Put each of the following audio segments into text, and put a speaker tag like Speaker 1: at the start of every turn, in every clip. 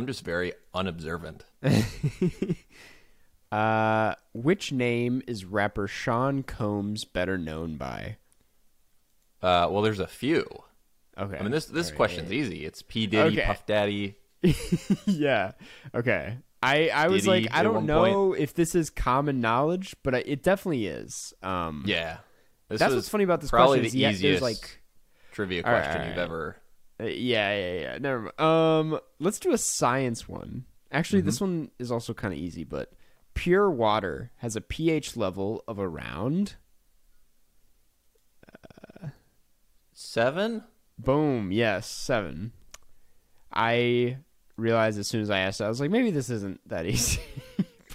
Speaker 1: I'm just very unobservant.
Speaker 2: uh, which name is rapper Sean Combs better known by?
Speaker 1: Uh, well, there's a few.
Speaker 2: Okay.
Speaker 1: I mean, this this
Speaker 2: All right,
Speaker 1: question's easy. It's P Diddy,
Speaker 2: Okay.
Speaker 1: Puff Daddy.
Speaker 2: yeah. Okay. I I was
Speaker 1: Diddy
Speaker 2: like I don't know if this is common knowledge, but I, it definitely is. Um,
Speaker 1: Yeah, this
Speaker 2: That's what's funny about this
Speaker 1: probably
Speaker 2: question. is
Speaker 1: the
Speaker 2: yeah,
Speaker 1: easiest
Speaker 2: like
Speaker 1: trivia
Speaker 2: All right,
Speaker 1: question
Speaker 2: all
Speaker 1: you've ever.
Speaker 2: Uh, yeah, yeah, yeah. Never mind. Um, let's do a science one. Actually, this one is also kind of easy, but pure water has a pH level of around.
Speaker 1: Seven?
Speaker 2: Boom. Yes, seven. I realized as soon as I asked, it, I was like, maybe this isn't that easy.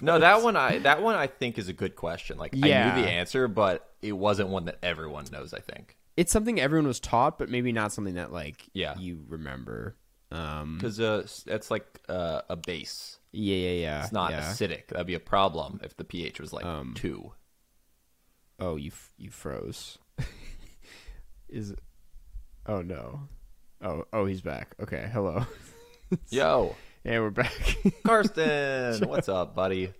Speaker 1: No, that one I that one I think is a good question. Like I knew the answer, but it wasn't one that everyone knows. I think
Speaker 2: it's something everyone was taught, but maybe not something that like
Speaker 1: Yeah.
Speaker 2: you remember. Um,
Speaker 1: because uh, it's like uh, a base.
Speaker 2: Yeah, yeah, yeah.
Speaker 1: It's not
Speaker 2: yeah.
Speaker 1: acidic. That'd be a problem if the pH was like
Speaker 2: Um,
Speaker 1: two.
Speaker 2: Oh, you f- you froze. Is Oh no. Oh, oh, he's back. Okay, hello.
Speaker 1: Yo,
Speaker 2: Yeah, we're back.
Speaker 1: Karsten, what's up, buddy?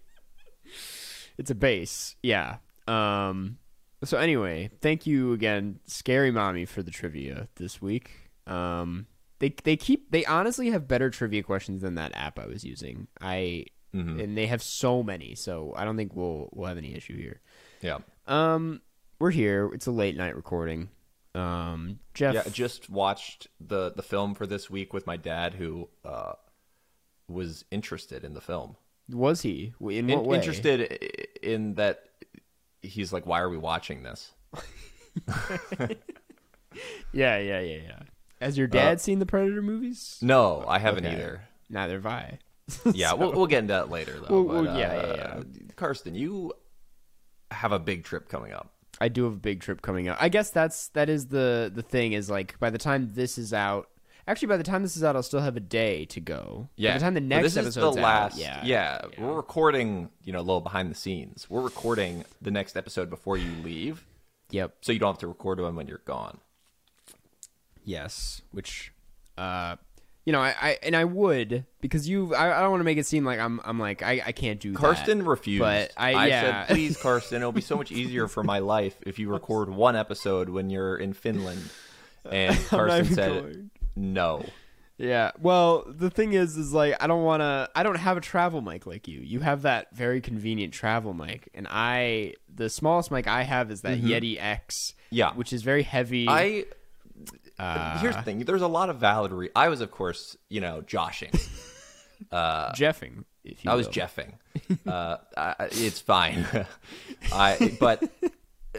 Speaker 2: it's a base. Yeah. Um so anyway, thank you again, Scary Mommy for the trivia this week. Um they they keep they honestly have better trivia questions than that app I was using. I
Speaker 1: Mhm.
Speaker 2: and they have so many, so I don't think we'll we'll have any issue here.
Speaker 1: Yeah,
Speaker 2: Um we're here. It's a late night recording. Um Jeff
Speaker 1: yeah. I Just watched the the film for this week with my dad, who uh, was interested in the film.
Speaker 2: was he? In what
Speaker 1: In-
Speaker 2: way?
Speaker 1: interested in that. He's like, "Why are we watching this?"
Speaker 2: Yeah, yeah, yeah, yeah. Has your dad seen the Predator movies?
Speaker 1: No, I haven't
Speaker 2: Okay.
Speaker 1: either.
Speaker 2: Neither have I.
Speaker 1: Yeah, we'll, we'll get into that later, though.
Speaker 2: Well,
Speaker 1: but,
Speaker 2: yeah,
Speaker 1: uh,
Speaker 2: yeah,
Speaker 1: Karsten, you have a big trip coming up.
Speaker 2: I do have a big trip coming up. I guess that's that is the the thing is like by the time this is out, actually by the time this is out, I'll still have a day to go.
Speaker 1: Yeah.
Speaker 2: By the time the next
Speaker 1: this is the
Speaker 2: out,
Speaker 1: last.
Speaker 2: yeah,
Speaker 1: yeah, we're recording. You know, a little behind the scenes. We're recording the next episode before you leave,
Speaker 2: yep,
Speaker 1: so you don't have to record one when you're gone.
Speaker 2: Yes. Which, uh, you know, I, I and I would because you. I, I don't want to make it seem like I'm. I'm like I, I can't do.
Speaker 1: Karsten
Speaker 2: that.
Speaker 1: refused.
Speaker 2: but I- yeah.
Speaker 1: said, "Please, Karsten, it'll be so much easier for my life if you record one episode when you're in Finland." And Karsten said,
Speaker 2: going.
Speaker 1: "No."
Speaker 2: Yeah. Well, the thing is, is like I don't want to. I don't have a travel mic like you. You have that very convenient travel mic, and I the smallest mic I have is that Yeti X.
Speaker 1: Mm-hmm. Yeah.
Speaker 2: Which is very heavy.
Speaker 1: I
Speaker 2: Uh,
Speaker 1: here's the thing. There's a lot of valid. Re- I was, of course, you know, joshing.
Speaker 2: Jeffing. If you
Speaker 1: I was
Speaker 2: will.
Speaker 1: jeffing. Uh, I, it's fine. I but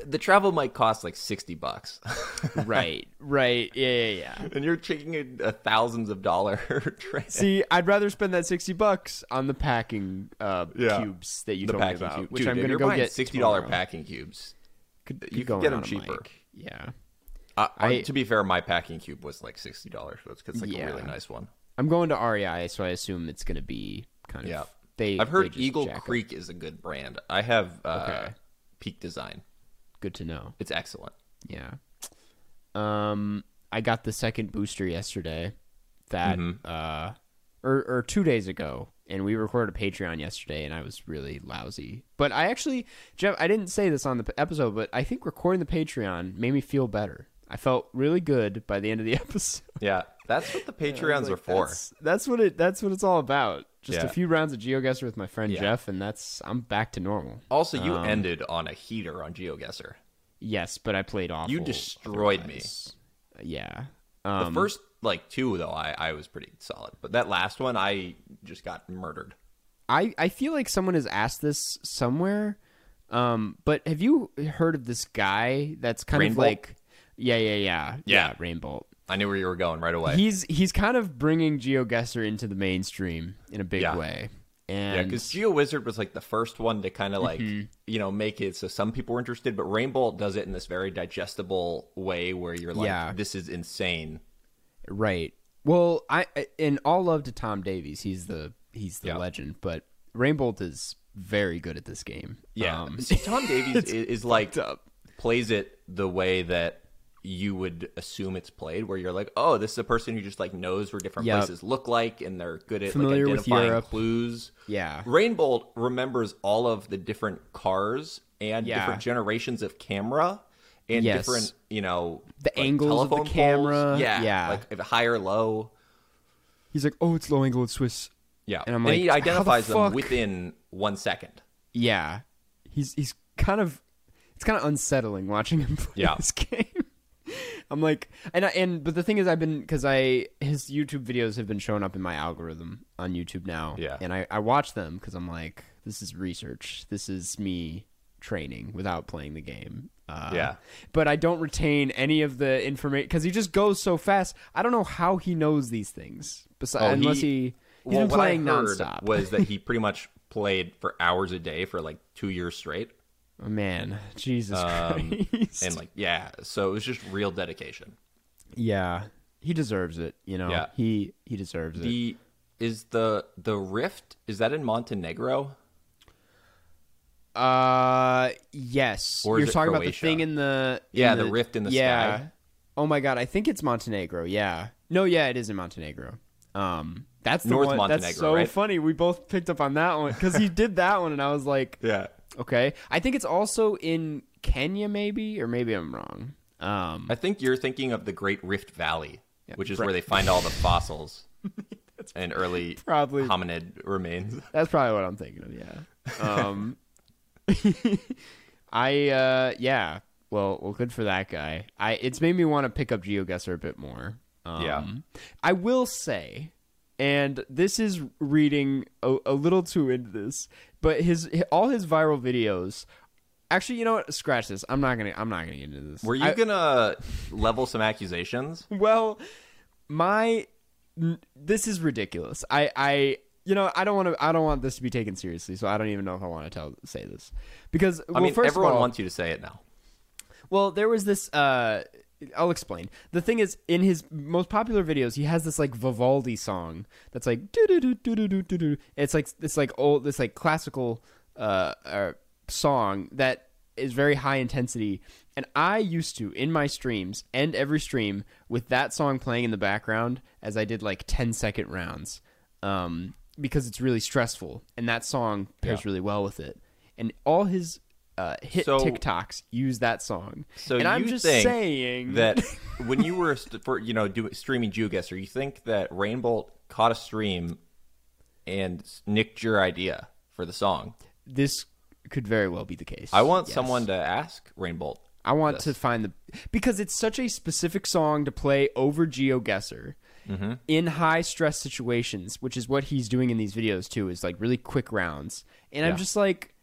Speaker 1: the travel might cost like sixty bucks,
Speaker 2: right. Right. Yeah. Yeah. Yeah.
Speaker 1: and you're taking a, a thousands of dollar trip.
Speaker 2: See, I'd rather spend that sixty bucks on the packing uh,
Speaker 1: Yeah.
Speaker 2: cubes that you
Speaker 1: the
Speaker 2: told me
Speaker 1: packing
Speaker 2: about,
Speaker 1: cube,
Speaker 2: which
Speaker 1: Dude,
Speaker 2: I'm gonna go get
Speaker 1: sixty dollar packing cubes.
Speaker 2: Could,
Speaker 1: you
Speaker 2: could
Speaker 1: can
Speaker 2: go
Speaker 1: get them cheaper.
Speaker 2: Yeah.
Speaker 1: Uh,
Speaker 2: I-
Speaker 1: to be fair, my packing cube was like sixty dollars, so it's, it's like
Speaker 2: Yeah.
Speaker 1: a really nice one.
Speaker 2: I'm going to REI, so I assume it's gonna be kind of.
Speaker 1: Yeah.
Speaker 2: They.
Speaker 1: I've heard
Speaker 2: just
Speaker 1: Eagle
Speaker 2: jack up.
Speaker 1: Creek is a good brand. I have uh,
Speaker 2: Okay.
Speaker 1: Peak Design.
Speaker 2: Good to know.
Speaker 1: It's excellent.
Speaker 2: Yeah. Um, I got the second booster yesterday. That
Speaker 1: Mm-hmm.
Speaker 2: uh, or or two days ago, and we recorded a Patreon yesterday, and I was really lousy. But I actually, Jeff, I didn't say this on the episode, but I think recording the Patreon made me feel better. I felt really good by the end of the episode.
Speaker 1: Yeah, that's what the Patreons
Speaker 2: Like,
Speaker 1: are for.
Speaker 2: That's, that's what it. That's what it's all about. Just a few rounds of GeoGuessr with my friend
Speaker 1: Yeah.
Speaker 2: Jeff, and that's I'm back to normal.
Speaker 1: Also, you
Speaker 2: Um,
Speaker 1: ended on a heater on GeoGuessr.
Speaker 2: Yes, but I played off.
Speaker 1: You destroyed me.
Speaker 2: Yeah.
Speaker 1: The
Speaker 2: Um,
Speaker 1: first like two though, I, I was pretty solid, but that last one, I just got murdered.
Speaker 2: I, I feel like someone has asked this somewhere. Um, but have you heard of this guy that's kind of like yeah, yeah, yeah.
Speaker 1: Yeah.
Speaker 2: yeah Rainbolt.
Speaker 1: I knew where you were going right away.
Speaker 2: He's he's kind of bringing GeoGuessr into the mainstream in a big
Speaker 1: Yeah.
Speaker 2: way.
Speaker 1: Yeah,
Speaker 2: And
Speaker 1: because Geo Wizard was like the first one to kind of like
Speaker 2: Mm-hmm.
Speaker 1: you know make it so some people were interested, but Rainbolt does it in this very digestible way where you're like,
Speaker 2: Yeah.
Speaker 1: this is insane.
Speaker 2: Right. Well, I in all love to Tom Davies, he's the he's the
Speaker 1: Yeah.
Speaker 2: legend, but Rainbolt is very good at this game.
Speaker 1: Yeah,
Speaker 2: Um,
Speaker 1: See, Tom Davies is, is like plays it the way that you would assume it's played, where you're like, oh, this is a person who just like knows where different
Speaker 2: Yep.
Speaker 1: places look like, and they're good at
Speaker 2: Familiar
Speaker 1: like
Speaker 2: with
Speaker 1: identifying
Speaker 2: Europe.
Speaker 1: clues.
Speaker 2: Yeah.
Speaker 1: Rainbolt remembers all of the different cars and
Speaker 2: Yeah.
Speaker 1: different generations of camera and
Speaker 2: Yes.
Speaker 1: different, you know,
Speaker 2: The
Speaker 1: like,
Speaker 2: angles of the
Speaker 1: poles.
Speaker 2: camera.
Speaker 1: Yeah,
Speaker 2: Yeah.
Speaker 1: like if high or low.
Speaker 2: He's like, "Oh, it's low angle, it's Swiss."
Speaker 1: Yeah,
Speaker 2: And I'm
Speaker 1: he
Speaker 2: like, the
Speaker 1: identifies them
Speaker 2: fuck?
Speaker 1: within one second.
Speaker 2: Yeah. He's he's kind of it's kind of unsettling watching him play
Speaker 1: Yeah.
Speaker 2: this game. I'm like, and I, and but the thing is, I've been because I his YouTube videos have been showing up in my algorithm on YouTube now.
Speaker 1: Yeah.
Speaker 2: and I I watch them because I'm like, this is research. This is me training without playing the game. Uh,
Speaker 1: Yeah.
Speaker 2: but I don't retain any of the information because he just goes so fast. I don't know how he knows these things. Besides,
Speaker 1: Oh, he-
Speaker 2: unless he he's
Speaker 1: well,
Speaker 2: been playing
Speaker 1: what I heard
Speaker 2: nonstop.
Speaker 1: was that he pretty much played for hours a day for like two years straight.
Speaker 2: Man, Jesus
Speaker 1: Um,
Speaker 2: Christ!
Speaker 1: And like, yeah, so it was just real dedication.
Speaker 2: Yeah, he deserves it. You know,
Speaker 1: Yeah.
Speaker 2: he he deserves it.
Speaker 1: The is the the rift is that in Montenegro?
Speaker 2: Uh, yes.
Speaker 1: Or
Speaker 2: You're
Speaker 1: it
Speaker 2: talking about the thing in the in
Speaker 1: Yeah, the rift in the
Speaker 2: yeah.
Speaker 1: sky.
Speaker 2: Oh my god, I think it's Montenegro. Yeah. No, yeah, it is in Montenegro. Um, that's the
Speaker 1: North
Speaker 2: one. That's
Speaker 1: Montenegro,
Speaker 2: so
Speaker 1: right?
Speaker 2: funny. We both picked up on that one because he did that one, and I was like,
Speaker 1: Yeah.
Speaker 2: Okay. I think it's also in Kenya, maybe, or maybe I'm wrong. Um,
Speaker 1: I think you're thinking of the Great Rift Valley, which is
Speaker 2: right.
Speaker 1: where they find all the fossils and early
Speaker 2: probably-
Speaker 1: hominid remains.
Speaker 2: That's probably what I'm thinking of. Yeah. Um, I uh, yeah. Well, well, good for that guy. I it's made me want to pick up GeoGuessr a bit more. Um,
Speaker 1: Yeah.
Speaker 2: I will say, and this is reading a, a little too into this, but his all his viral videos. Actually, you know what? Scratch this. I'm not gonna. I'm not gonna get into this.
Speaker 1: Were you
Speaker 2: I-
Speaker 1: gonna level some accusations?
Speaker 2: well, my this is ridiculous. I I you know I don't want to I don't want this to be taken seriously, so I don't even know if I want to tell say this because
Speaker 1: I
Speaker 2: well,
Speaker 1: mean,
Speaker 2: first
Speaker 1: everyone
Speaker 2: all,
Speaker 1: wants you to say it now.
Speaker 2: well, there was this. Uh, I'll explain. The thing is, in his most popular videos, he has this like Vivaldi song that's like do do do do do do do. It's like this like old this like classical uh, uh, song that is very high intensity. And I used to in my streams end every stream with that song playing in the background as I did like 10 second rounds, um, because it's really stressful and that song pairs
Speaker 1: yeah.
Speaker 2: really well with it. And all his uh, hit
Speaker 1: So-
Speaker 2: TikToks use that song.
Speaker 1: So
Speaker 2: and I'm just saying
Speaker 1: that when you were st- for you know doing streaming GeoGuessr, you think that Rainbolt caught a stream and nicked your idea for the song?
Speaker 2: this could very well be the case.
Speaker 1: I want
Speaker 2: Yes.
Speaker 1: someone to ask Rainbolt.
Speaker 2: I want
Speaker 1: this.
Speaker 2: to find the because it's such a specific song to play over GeoGuessr
Speaker 1: Mm-hmm.
Speaker 2: in high stress situations, which is what he's doing in these videos too. Is like really quick rounds, and
Speaker 1: Yeah.
Speaker 2: I'm just like,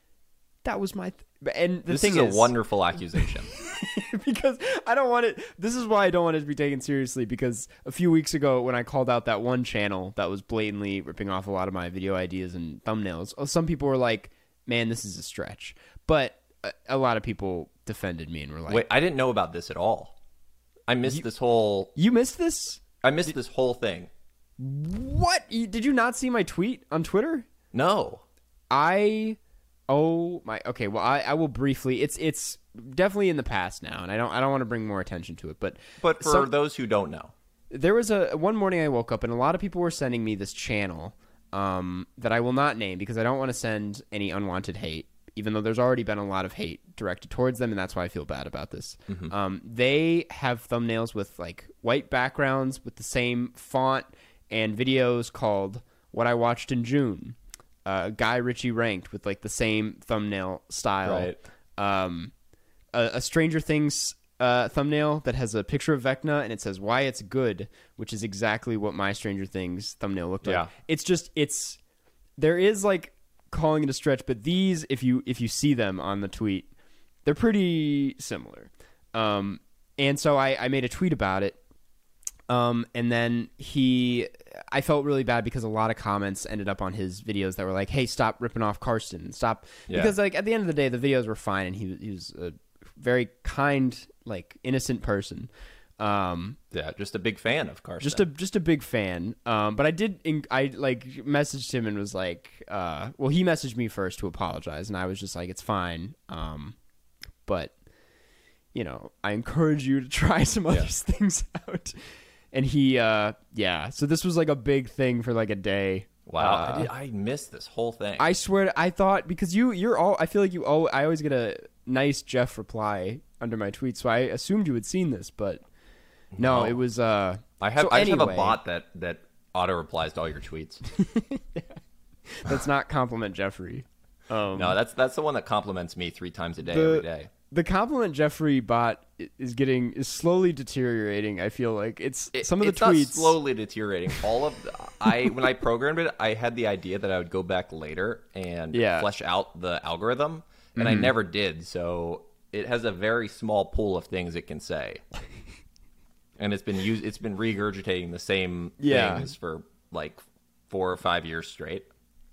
Speaker 2: that was my. Th- and the
Speaker 1: This
Speaker 2: thing
Speaker 1: is a wonderful accusation.
Speaker 2: because I don't want it. This is why I don't want it to be taken seriously. Because a few weeks ago, when I called out that one channel that was blatantly ripping off a lot of my video ideas and thumbnails, oh, some people were like, "Man, this is a stretch," but a, a lot of people defended me and were like,
Speaker 1: Wait, I didn't know about this at all. I missed this whole.
Speaker 2: "You missed this?
Speaker 1: I missed this whole thing.
Speaker 2: What? Did you not see my tweet on Twitter?"
Speaker 1: No.
Speaker 2: I oh my okay well I, I will briefly it's it's definitely in the past now and I don't I don't want to bring more attention to it but
Speaker 1: But for
Speaker 2: some-
Speaker 1: those who don't know,
Speaker 2: there was a one morning I woke up and a lot of people were sending me this channel um, that I will not name because I don't want to send any unwanted hate, even though there's already been a lot of hate directed towards them, and that's why I feel bad about this. Um, they have thumbnails with like white backgrounds with the same font and videos called "What I Watched in June." Uh, Guy Ritchie ranked with like the same thumbnail style
Speaker 1: Right.
Speaker 2: um, a, a Stranger Things uh, thumbnail that has a picture of Vecna and it says why it's good, which is exactly what my Stranger Things thumbnail looked like. It's just it's there is like calling it a stretch, but these if you if you see them on the tweet, they're pretty similar. Um, and so I, I made a tweet about it. Um, and then he, I felt really bad because a lot of comments ended up on his videos that were like, "Hey, stop ripping off Karsten, stop,"
Speaker 1: Yeah.
Speaker 2: because like at the end of the day, the videos were fine, and he he was a very kind, like innocent person. Um,
Speaker 1: Yeah, just a big fan of Karsten.
Speaker 2: just a just a big fan. Um, but I did I like messaged him and was like, uh, well, he messaged me first to apologize, and I was just like, it's fine. Um, but you know, I encourage you to try some other things out. And he, uh, yeah. So this was like a big thing for like a day.
Speaker 1: wow.
Speaker 2: Uh,
Speaker 1: I, did, I missed this whole thing.
Speaker 2: I swear, I thought because you, you're all. I feel like you. Oh, I always get a nice Jeff reply under my tweet, so I assumed you had seen this, but no,
Speaker 1: No.
Speaker 2: it was. uh
Speaker 1: I have
Speaker 2: so
Speaker 1: I just have a bot that that auto replies to all your tweets.
Speaker 2: That's not compliment Jeffrey. Um,
Speaker 1: no, that's that's the one that compliments me three times a day
Speaker 2: the
Speaker 1: every day.
Speaker 2: the compliment Jeffrey bot is getting is slowly deteriorating. I feel like it's
Speaker 1: It-
Speaker 2: some of the
Speaker 1: it's
Speaker 2: tweets.
Speaker 1: slowly deteriorating. All of the, I when I programmed it, I had the idea that I would go back later and
Speaker 2: Yeah.
Speaker 1: flesh out the algorithm, and I mm-hmm. never did. So it has a very small pool of things it can say, and it's been used. It's been regurgitating the same
Speaker 2: Yeah.
Speaker 1: things for like four or five years straight.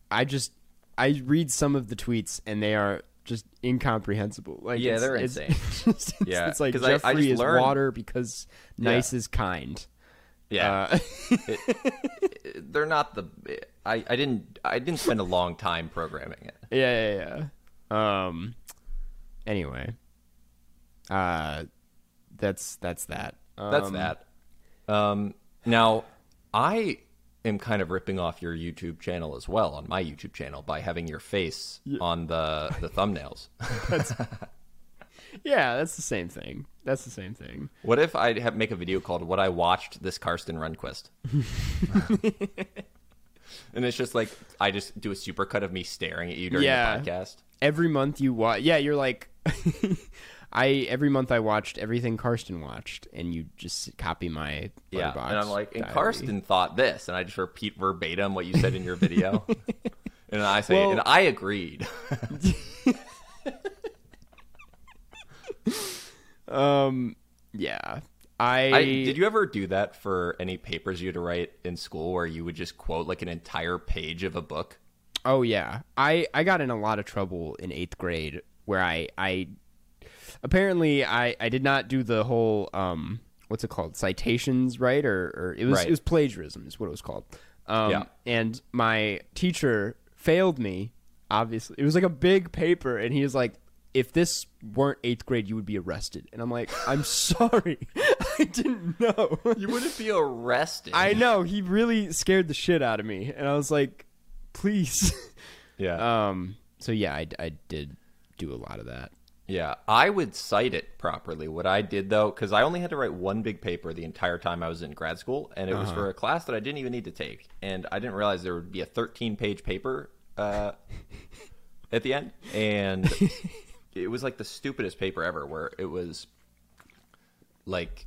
Speaker 2: I just I read some of the tweets and they are just incomprehensible. Like
Speaker 1: Yeah,
Speaker 2: it's-
Speaker 1: they're insane.
Speaker 2: it's,
Speaker 1: Yeah,
Speaker 2: it's like
Speaker 1: 'cause I- I
Speaker 2: Jeffrey
Speaker 1: just
Speaker 2: is
Speaker 1: learned-
Speaker 2: water because nice is kind.
Speaker 1: Yeah,
Speaker 2: Uh,
Speaker 1: they're not the. I, I didn't I didn't spend a long time programming it.
Speaker 2: yeah, yeah, yeah. Um. Anyway, uh, that's that's that.
Speaker 1: That's
Speaker 2: Um,
Speaker 1: that. Um, now, I am kind of ripping off your YouTube channel as well on my YouTube channel by having your face on the the thumbnails.
Speaker 2: Yeah, that's the same thing. That's the same thing.
Speaker 1: what if I have, make a video called "What I Watched This Karsten Runquist"? and it's just like I just do a supercut of me staring at you during
Speaker 2: Yeah.
Speaker 1: the podcast.
Speaker 2: Every month you watch. Yeah, you're like. I every month I watched everything Karsten watched, and you just copy my
Speaker 1: Yeah, and I'm like, and
Speaker 2: diary.
Speaker 1: Karsten thought this, and I just repeat verbatim what you said in your video, and I say,
Speaker 2: Well-
Speaker 1: and I agreed.
Speaker 2: Um, yeah, I,
Speaker 1: I, did you ever do that for any papers you had to write in school where you would just quote like an entire page of a book?
Speaker 2: Oh yeah, I I got in a lot of trouble in eighth grade where I I apparently I I did not do the whole um what's it called citations right or or it was
Speaker 1: Right.
Speaker 2: it was plagiarism is what it was called. Um,
Speaker 1: Yeah.
Speaker 2: and my teacher failed me. Obviously, it was like a big paper, and he was like. If this weren't eighth grade, you would be arrested. And I'm like, I'm sorry. I didn't know.
Speaker 1: You wouldn't be arrested.
Speaker 2: I know. He really scared the shit out of me. And I was like, please.
Speaker 1: yeah,
Speaker 2: Um. So yeah, I, I did do a lot of that.
Speaker 1: Yeah. I would cite it properly. What I did though, because I only had to write one big paper the entire time I was in grad school, and it was for a class that I didn't even need to take, and I didn't realize there would be a 13 page paper uh, at the end, and it was like the stupidest paper ever, where it was like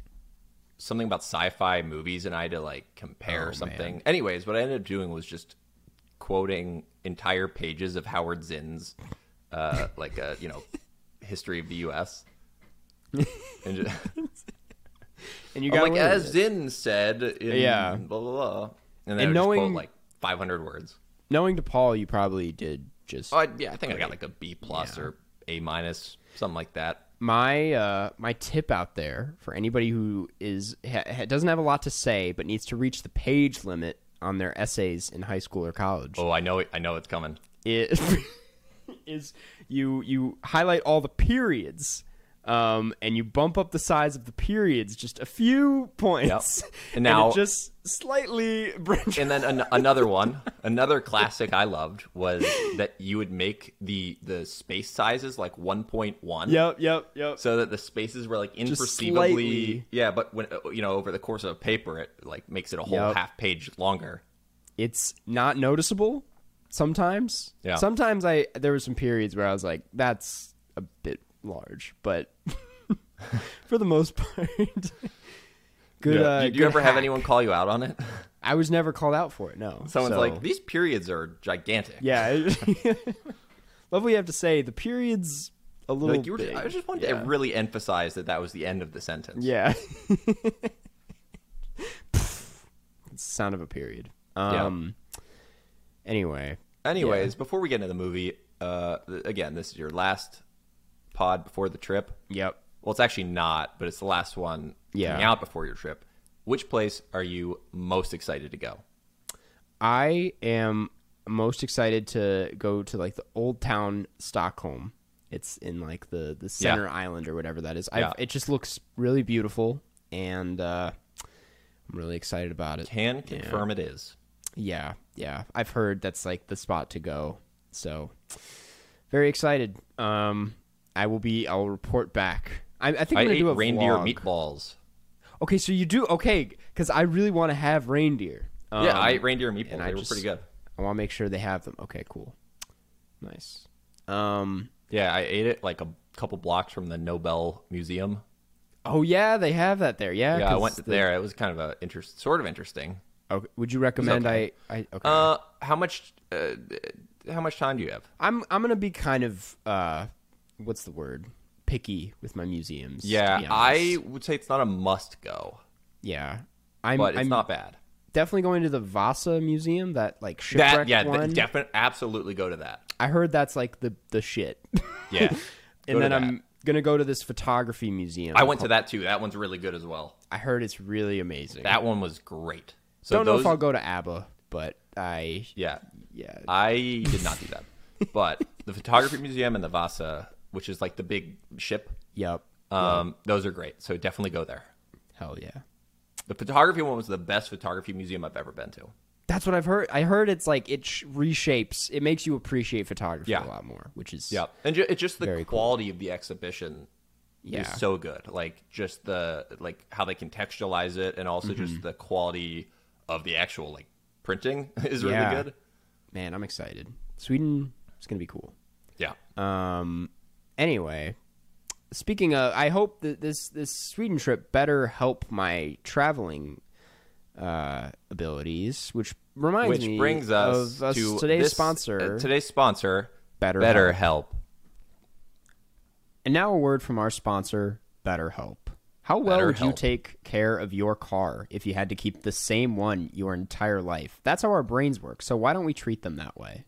Speaker 1: something about sci-fi movies, and I had to like compare
Speaker 2: Oh,
Speaker 1: something.
Speaker 2: man.
Speaker 1: Anyways, what I ended up doing was just quoting entire pages of Howard Zinn's, uh, like a you know, history of the U.S. and just,
Speaker 2: And you got
Speaker 1: like, as. Zinn said, in
Speaker 2: Yeah.
Speaker 1: blah blah blah, and then
Speaker 2: And knowing-
Speaker 1: quote like 500 words.
Speaker 2: knowing DePaul, you probably did just
Speaker 1: Oh, I, yeah, I think I got like a B plus or A minus, something like that.
Speaker 2: my uh my tip out there for anybody who is ha, doesn't have a lot to say but needs to reach the page limit on their essays in high school or college.
Speaker 1: Oh, I know, I know it's coming.
Speaker 2: is is you you highlight all the periods um, and you bump up the size of the periods just a few points
Speaker 1: And now-
Speaker 2: it just slightly
Speaker 1: And then an, another one, another classic I loved was that you would make the the space sizes like 1.1.
Speaker 2: yep yep yep
Speaker 1: So that the spaces were like
Speaker 2: Just
Speaker 1: imperceivably, yeah. But when you know over the course of a paper, it like makes it a whole
Speaker 2: Yep.
Speaker 1: half page longer.
Speaker 2: it's not noticeable sometimes
Speaker 1: Yeah.
Speaker 2: sometimes i there were some periods where i was like that's a bit large but for the most part good
Speaker 1: Yeah.
Speaker 2: uh,
Speaker 1: Do you
Speaker 2: good
Speaker 1: ever have anyone call you out on it?
Speaker 2: i was never called out for it no
Speaker 1: Someone's
Speaker 2: So-
Speaker 1: like, these periods are gigantic.
Speaker 2: Yeah. Love what you have to say. The period's a little.
Speaker 1: Like you were,
Speaker 2: big.
Speaker 1: I just wanted
Speaker 2: yeah.
Speaker 1: to really emphasize that that was the end of the sentence.
Speaker 2: Yeah. sound of a period. Um. Anyway,
Speaker 1: Anyways, before we get into the movie, uh, again, this is your last pod before the trip.
Speaker 2: yep.
Speaker 1: Well, it's actually not, but it's the last one
Speaker 2: Yeah.
Speaker 1: coming out before your trip. Which place are you most excited to go?
Speaker 2: I am most excited to go to like the old town Stockholm. It's in like the the center island or whatever that is. I've,
Speaker 1: Yeah.
Speaker 2: It just looks really beautiful, and uh, I'm really excited about it.
Speaker 1: Can confirm it is.
Speaker 2: Yeah, yeah. I've heard that's like the spot to go. So very excited. Um, I will be. I'll report back. I, I think
Speaker 1: I
Speaker 2: I'm gonna
Speaker 1: ate
Speaker 2: do a
Speaker 1: reindeer
Speaker 2: vlog.
Speaker 1: meatballs.
Speaker 2: Okay, so you do okay because I really want to have reindeer. Um,
Speaker 1: yeah, I ate reindeer meatballs.
Speaker 2: and
Speaker 1: They
Speaker 2: I
Speaker 1: were
Speaker 2: just-
Speaker 1: pretty good.
Speaker 2: I want to make sure they have them. Okay, cool, nice. Um.
Speaker 1: Yeah, I ate it like a couple blocks from the Nobel Museum.
Speaker 2: Oh yeah, they have that there. Yeah.
Speaker 1: Yeah, I went
Speaker 2: the-
Speaker 1: there. It was kind of a interest, sort of interesting.
Speaker 2: Okay. Would you recommend
Speaker 1: okay.
Speaker 2: I? I okay.
Speaker 1: Uh, how much? Uh, how much time do you have?
Speaker 2: I'm I'm gonna be kind of uh, what's the word? Picky with my museums.
Speaker 1: Yeah, I would say it's not a must go,
Speaker 2: yeah. I'm,
Speaker 1: but it's
Speaker 2: I'm
Speaker 1: not bad.
Speaker 2: definitely going to the Vasa Museum, that like shipwreck
Speaker 1: That yeah,
Speaker 2: one.
Speaker 1: definitely, absolutely go to that.
Speaker 2: I heard that's like the the shit.
Speaker 1: Yeah,
Speaker 2: and then. I'm gonna go to this photography museum.
Speaker 1: I went to that too. That one's really good as well.
Speaker 2: I heard it's really amazing.
Speaker 1: That one was great. So
Speaker 2: Don't know if I'll go to ABBA, but I
Speaker 1: Yeah,
Speaker 2: yeah.
Speaker 1: I did not do that. but the photography museum and the Vasa, which is like the big ship,
Speaker 2: Yep.
Speaker 1: um, those are great. So definitely go there.
Speaker 2: Hell yeah.
Speaker 1: The photography one was the best photography museum I've ever been to.
Speaker 2: That's what I've heard. I heard it's like it sh- reshapes. It makes you appreciate photography
Speaker 1: Yeah.
Speaker 2: a lot more, which is
Speaker 1: Yeah, and ju- it's just the
Speaker 2: Very cool.
Speaker 1: quality of the exhibition
Speaker 2: Yeah.
Speaker 1: is so good. Like just the like how they contextualize it, and also
Speaker 2: Mm-hmm.
Speaker 1: just the quality of the actual like printing is really
Speaker 2: Yeah.
Speaker 1: good.
Speaker 2: Man, I'm excited. Sweden is gonna be cool.
Speaker 1: Yeah,
Speaker 2: Um. Anyway, speaking of, I hope that this this Sweden trip better help my traveling uh, abilities, which reminds
Speaker 1: which
Speaker 2: me
Speaker 1: brings us,
Speaker 2: of us
Speaker 1: to
Speaker 2: today's
Speaker 1: this-
Speaker 2: sponsor,
Speaker 1: uh, today's sponsor,
Speaker 2: BetterHelp.
Speaker 1: Better Help.
Speaker 2: And now a word from our sponsor, BetterHelp. How well would you take care of your car if you had to keep the same one your entire life? That's how our brains work. So why don't we treat them that way?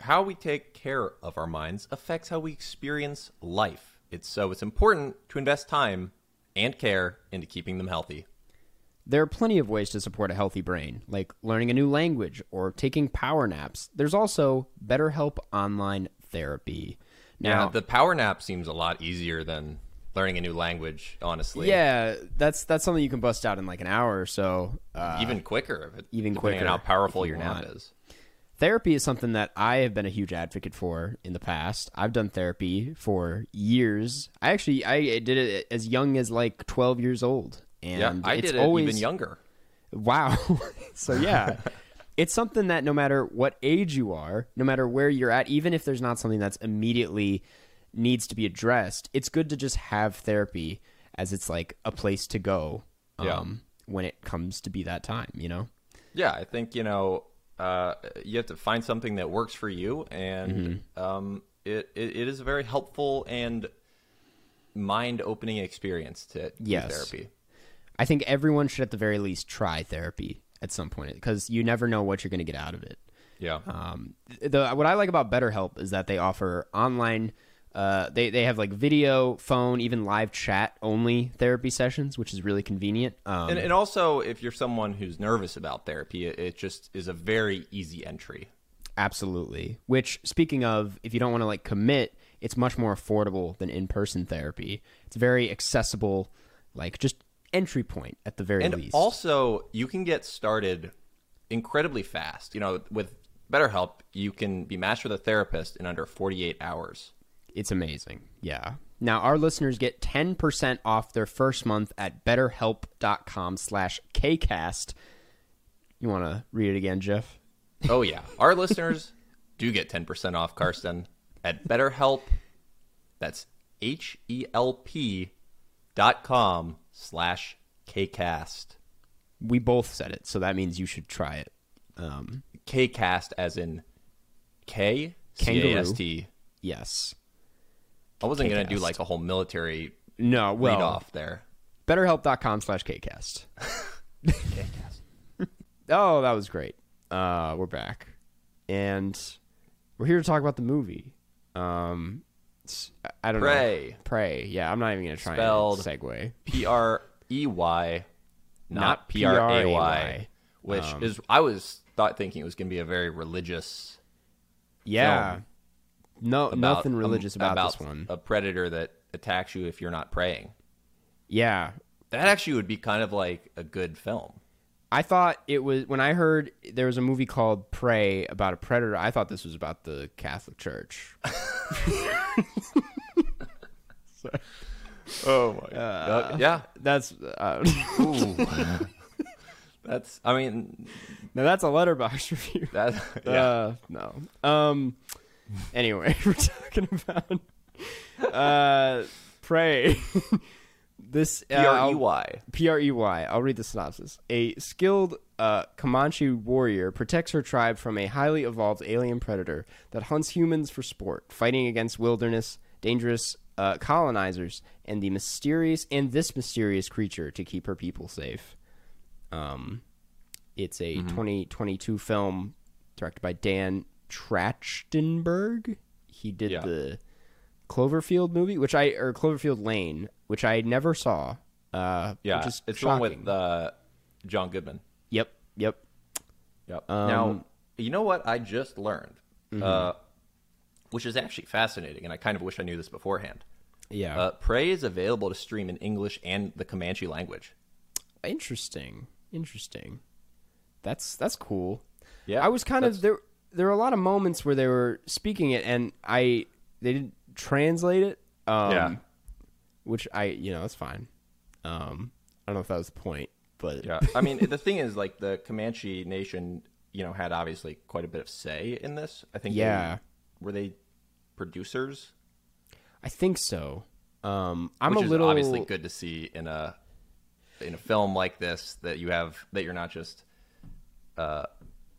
Speaker 1: How we take care of our minds affects how we experience life. It's so it's important to invest time and care into keeping them healthy.
Speaker 2: There are plenty of ways to support a healthy brain, like learning a new language or taking power naps. There's also BetterHelp Online Therapy. Now,
Speaker 1: Now, the power nap seems a lot easier than learning a new language, honestly.
Speaker 2: yeah, that's that's something you can bust out in like an hour or so. Uh,
Speaker 1: even quicker.
Speaker 2: Even quicker,
Speaker 1: on how powerful
Speaker 2: you
Speaker 1: your nap is.
Speaker 2: therapy is something that I have been a huge advocate for in the past. I've done therapy for years. I actually I did it as young as like 12 years old. And
Speaker 1: Yeah, I
Speaker 2: it's
Speaker 1: did it
Speaker 2: always,
Speaker 1: even younger.
Speaker 2: Wow. so yeah. it's something that no matter what age you are, no matter where you're at, even if there's not something that's immediately needs to be addressed, it's good to just have therapy as it's like a place to go um,
Speaker 1: Yeah.
Speaker 2: when it comes to be that time, you know?
Speaker 1: Yeah, I think you know uh, you have to find something that works for you, and
Speaker 2: Mm-hmm.
Speaker 1: um, it, it it is a very helpful and mind opening experience to
Speaker 2: Yes.
Speaker 1: therapy.
Speaker 2: I think everyone should at the very least try therapy at some point because you never know what you're going to get out of it.
Speaker 1: Yeah,
Speaker 2: Um, the what I like about BetterHelp is that they offer online. Uh, they they have like video, phone, even live chat only therapy sessions, which is really convenient. Um,
Speaker 1: and, and also if you're someone who's nervous about therapy, it, it just is a very easy entry.
Speaker 2: absolutely. Which, speaking of, if you don't want to like commit, it's much more affordable than in person therapy. It's very accessible, like just entry point at the very
Speaker 1: And
Speaker 2: least.
Speaker 1: also, you can get started incredibly fast. You know, with BetterHelp, you can be matched with a therapist in under 48 hours.
Speaker 2: It's amazing. Yeah. Now our listeners get 10% off their first month at betterhelp.com slash KCast. You want to read it again, Jeff?
Speaker 1: Oh yeah, our listeners do get 10% off Karsten at BetterHelp. That's H E L P dot com slash KCast.
Speaker 2: We both said it, so that means you should try it. Um,
Speaker 1: KCast as in K C
Speaker 2: Kangaroo.
Speaker 1: A S T.
Speaker 2: yes.
Speaker 1: I wasn't going to do like a whole military
Speaker 2: No,
Speaker 1: read off there.
Speaker 2: betterhelp.com slash KCast. KCast. Oh, that was great. Uh, we're back, and we're here to talk about the movie. Um, I don't know.
Speaker 1: Prey.
Speaker 2: Pray. Yeah, I'm not even gonna try
Speaker 1: Spelled-
Speaker 2: and segue.
Speaker 1: P R E Y,
Speaker 2: Not
Speaker 1: P R A
Speaker 2: P-R-A-Y.
Speaker 1: Y, which
Speaker 2: Um,
Speaker 1: is I was thought thinking it was going to be a very religious.
Speaker 2: Yeah.
Speaker 1: Film
Speaker 2: No,
Speaker 1: about-
Speaker 2: nothing
Speaker 1: um,
Speaker 2: religious about, this one.
Speaker 1: A predator that attacks you if you're not praying.
Speaker 2: yeah,
Speaker 1: That actually would be kind of like a good film.
Speaker 2: I thought it was when I heard there was a movie called Prey about a predator. I thought this was about the Catholic Church.
Speaker 1: Oh my god! yeah,
Speaker 2: That's uh,
Speaker 1: that's. I mean,
Speaker 2: now that's a Letterboxd review.
Speaker 1: that. Yeah.
Speaker 2: Uh, no. Um. Anyway, we're talking about uh, Prey. this uh,
Speaker 1: P R E
Speaker 2: I'll-
Speaker 1: Y.
Speaker 2: P R E Y. I'll read the synopsis. A skilled uh, Comanche warrior protects her tribe from a highly evolved alien predator that hunts humans for sport, fighting against wilderness, dangerous uh, colonizers, and the mysterious and this mysterious creature to keep her people safe. Um, it's a 2022 film directed by Dan Trachtenberg. He did
Speaker 1: Yeah.
Speaker 2: the Cloverfield movie, which I or Cloverfield Lane, which I never saw. Uh,
Speaker 1: Yeah,
Speaker 2: which is
Speaker 1: it's the one with uh, John Goodman.
Speaker 2: Yep, yep.
Speaker 1: Yep.
Speaker 2: Um, Mm-hmm.
Speaker 1: now, you know what I just learned, uh, which is actually fascinating, and I kind of wish I knew this beforehand.
Speaker 2: Yeah,
Speaker 1: Uh, Prey is available to stream in English and the Comanche language.
Speaker 2: interesting, interesting. That's that's cool.
Speaker 1: Yeah,
Speaker 2: I was kind of there. There were a lot of moments where they were speaking it, and I they didn't translate it. Um,
Speaker 1: Yeah.
Speaker 2: which I you know that's fine. Um, I don't know if that was the point, but
Speaker 1: Yeah, I mean the thing is, like the Comanche Nation, you know, had obviously quite a bit of say in this. I think. they-
Speaker 2: Yeah.
Speaker 1: were they producers?
Speaker 2: I think so. Um, I'm
Speaker 1: Which
Speaker 2: a
Speaker 1: is
Speaker 2: little
Speaker 1: obviously good to see in a in a film like this that you have that you're not just uh,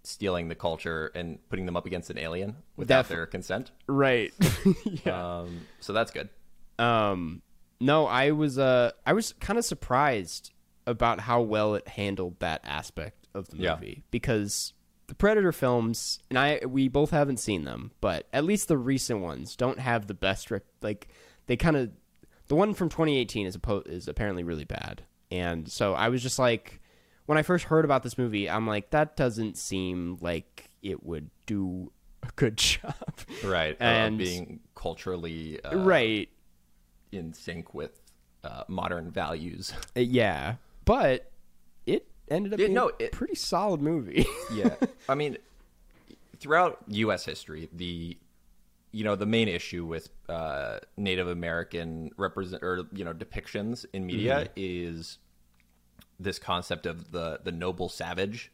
Speaker 1: stealing the culture and putting them up against an alien without
Speaker 2: Def-
Speaker 1: their consent.
Speaker 2: right. yeah.
Speaker 1: Um, so that's good.
Speaker 2: Um, no, I was uh, I was kind of surprised about how well it handled that aspect of the
Speaker 1: Yeah.
Speaker 2: movie because the Predator films, and I we both haven't seen them, but at least the recent ones don't have the best like they kind of the one from 2018 is appo- is apparently really bad, and so I was just like when I first heard about this movie, I'm like that doesn't seem like it would do a good job,
Speaker 1: Right,
Speaker 2: And-
Speaker 1: uh, being culturally uh,
Speaker 2: right?
Speaker 1: in sync with uh, modern values.
Speaker 2: Uh, yeah, but it ended up
Speaker 1: Yeah,
Speaker 2: being
Speaker 1: no,
Speaker 2: a pretty solid movie.
Speaker 1: yeah i mean throughout us history the you know the main issue with uh, native american represent or you know depictions in media is this concept of the the noble savage.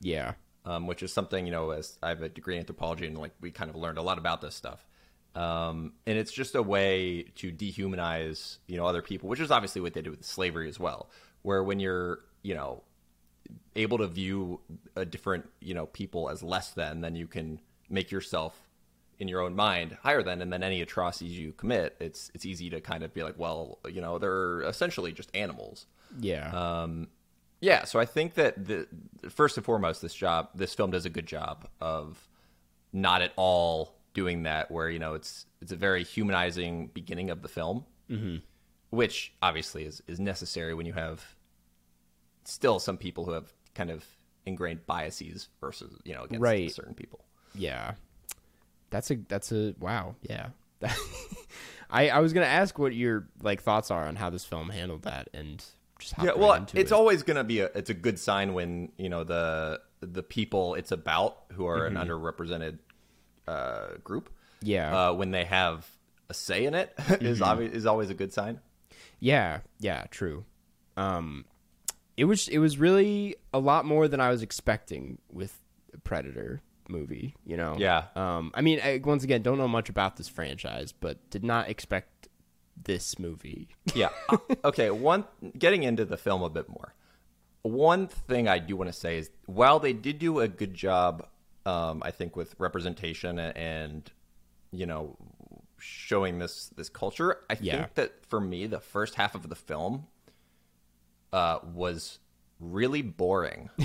Speaker 2: Yeah,
Speaker 1: um, which is something you know as i have a degree in anthropology and like we kind of learned a lot about this stuff. Um, and it's just a way to dehumanize you know other people which is obviously what they did with slavery as well where when you're you know able to view a different you know people as less than then you can make yourself in your own mind higher than and then any atrocities you commit it's it's easy to kind of be like well you know they're essentially just animals
Speaker 2: yeah,
Speaker 1: um, yeah, so I think that the first and foremost, this job, this film does a good job of not at all doing that. Where you know it's it's a very humanizing beginning of the film, mm-hmm. which obviously is is necessary when you have still some people who have kind of ingrained biases versus you know against
Speaker 2: Right.
Speaker 1: certain people.
Speaker 2: yeah. That's a that's a wow. Yeah, I I was gonna ask what your like thoughts are on how this film handled that and just hop
Speaker 1: yeah
Speaker 2: right
Speaker 1: well it's
Speaker 2: it.
Speaker 1: always going to be a it's a good sign when you know the the people it's about who are an underrepresented uh, group
Speaker 2: yeah
Speaker 1: uh, when they have a say in it is obvi- is always a good sign
Speaker 2: Yeah, yeah, true. Um, it was it was really a lot more than I was expecting with the Predator movie. You know.
Speaker 1: Yeah.
Speaker 2: Um, I mean, I, once again, don't know much about this franchise, but did not expect this movie.
Speaker 1: yeah okay one getting into the film a bit more one thing i do want to say is while they did do a good job um, i think with representation and, and you know showing this this culture i
Speaker 2: Yeah.
Speaker 1: think that for me the first half of the film uh, was really boring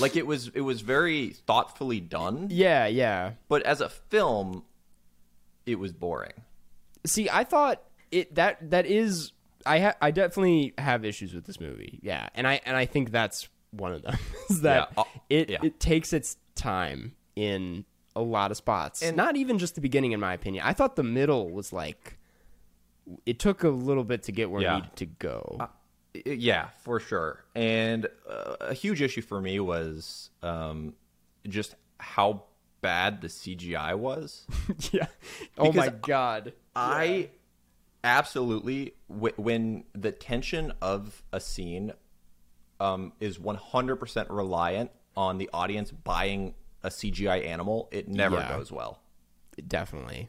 Speaker 1: like it was it was very thoughtfully done,
Speaker 2: yeah, yeah.
Speaker 1: but as a film, it was boring.
Speaker 2: See, I thought it that that is I ha- I definitely have issues with this movie. Yeah, and I and I think that's one of them is that
Speaker 1: Yeah, uh,
Speaker 2: it
Speaker 1: yeah.
Speaker 2: it takes its time in a lot of spots.
Speaker 1: And-
Speaker 2: Not even just the beginning, in my opinion. I thought the middle was like it took a little bit to get where
Speaker 1: Yeah.
Speaker 2: it needed to go.
Speaker 1: I- Yeah, for sure. And uh, a huge issue for me was um, just how bad the CGI was.
Speaker 2: yeah. Oh my god.
Speaker 1: I absolutely w- when the tension of a scene um, is 100% reliant on the audience buying a CGI animal, it never
Speaker 2: Yeah.
Speaker 1: goes well.
Speaker 2: Definitely.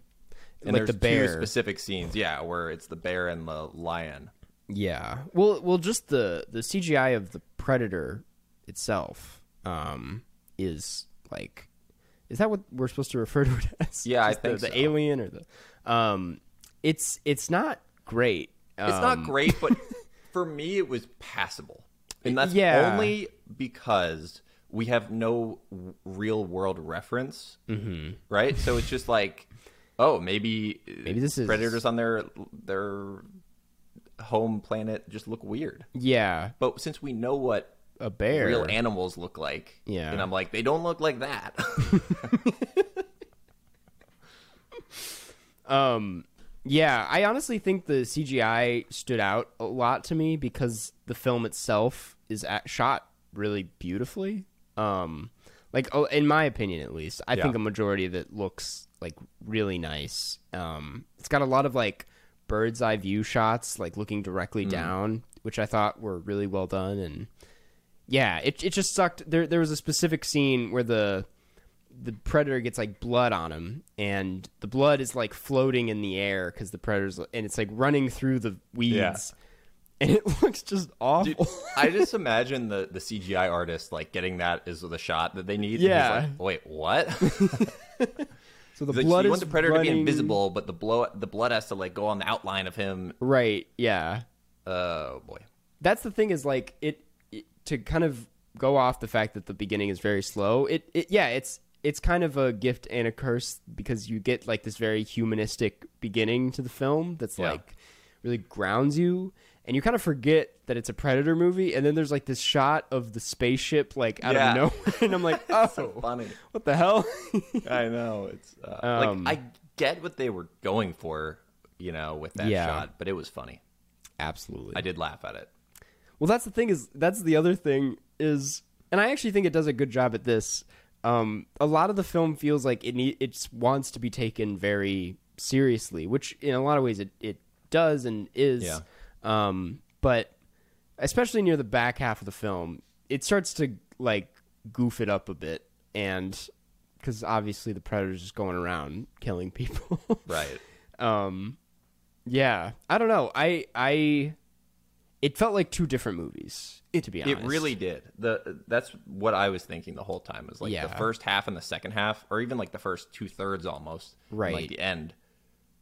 Speaker 1: And
Speaker 2: like
Speaker 1: there's
Speaker 2: the bear.
Speaker 1: two specific scenes, yeah, where it's the bear and the lion.
Speaker 2: Yeah. Well, well, just the the CGI of the predator itself um, is like, is that what we're supposed to refer to it as?
Speaker 1: Yeah, I
Speaker 2: Just
Speaker 1: think
Speaker 2: the,
Speaker 1: so.
Speaker 2: alien or the, um, it's it's not great.
Speaker 1: It's
Speaker 2: Um,
Speaker 1: not great, but for me, it was passable, and that's
Speaker 2: Yeah.
Speaker 1: only because we have no real world reference, mm-hmm. right? So it's just like, oh, maybe
Speaker 2: Maybe this is-
Speaker 1: predators on their their home planet just look weird.
Speaker 2: Yeah,
Speaker 1: But since we know what
Speaker 2: a bear.
Speaker 1: real animals look like,
Speaker 2: Yeah.
Speaker 1: and I'm like, they don't look like that.
Speaker 2: Um, yeah, I honestly think the CGI stood out a lot to me because the film itself is at, shot really beautifully. Um, like oh, in my opinion, at least, I
Speaker 1: Yeah.
Speaker 2: think a majority of it looks like really nice. Um, it's got a lot of like bird's eye view shots, like looking directly down, which I thought were really well done. And yeah, it it just sucked. There there was a specific scene where the the predator gets like blood on him and the blood is like floating in the air because the predator's and it's like running through the weeds
Speaker 1: Yeah.
Speaker 2: and it looks just awful
Speaker 1: Dude, I just imagine the, the CGI artist like getting that as the shot that they need. and he's
Speaker 2: Yeah.
Speaker 1: like, Wait, what?
Speaker 2: so the
Speaker 1: He's like,
Speaker 2: blood
Speaker 1: so you
Speaker 2: is
Speaker 1: want the predator to be invisible, but the blow the blood has to like go on the outline of him.
Speaker 2: right yeah
Speaker 1: Oh boy.
Speaker 2: that's the thing is like it, it to kind of go off the fact that the beginning is very slow it, it yeah it's it's kind of a gift and a curse because you get like this very humanistic beginning to the film that's
Speaker 1: Yeah.
Speaker 2: like really grounds you and you kind of forget that it's a predator movie and then there's like this shot of the spaceship like out
Speaker 1: Yeah.
Speaker 2: of nowhere and i'm like oh
Speaker 1: So funny.
Speaker 2: what the hell
Speaker 1: I know. It's uh,
Speaker 2: Um,
Speaker 1: like I get what they were going for, you know, with that
Speaker 2: Yeah.
Speaker 1: shot, but it was funny.
Speaker 2: absolutely
Speaker 1: I did laugh at it.
Speaker 2: Well, that's the thing is that's the other thing is, and I actually think it does a good job at this. Um, a lot of the film feels like it need, it wants to be taken very seriously, which in a lot of ways it, it does and is.
Speaker 1: Yeah.
Speaker 2: Um, but especially near the back half of the film, it starts to like goof it up a bit, and because obviously the predator's just going around killing people.
Speaker 1: Right.
Speaker 2: um yeah i don't know i i it felt like two different movies It, to be honest
Speaker 1: It really did. The that's what I was thinking the whole time. Was like
Speaker 2: Yeah.
Speaker 1: the first half and the second half, or even like the first two thirds almost.
Speaker 2: Right.
Speaker 1: Like the end.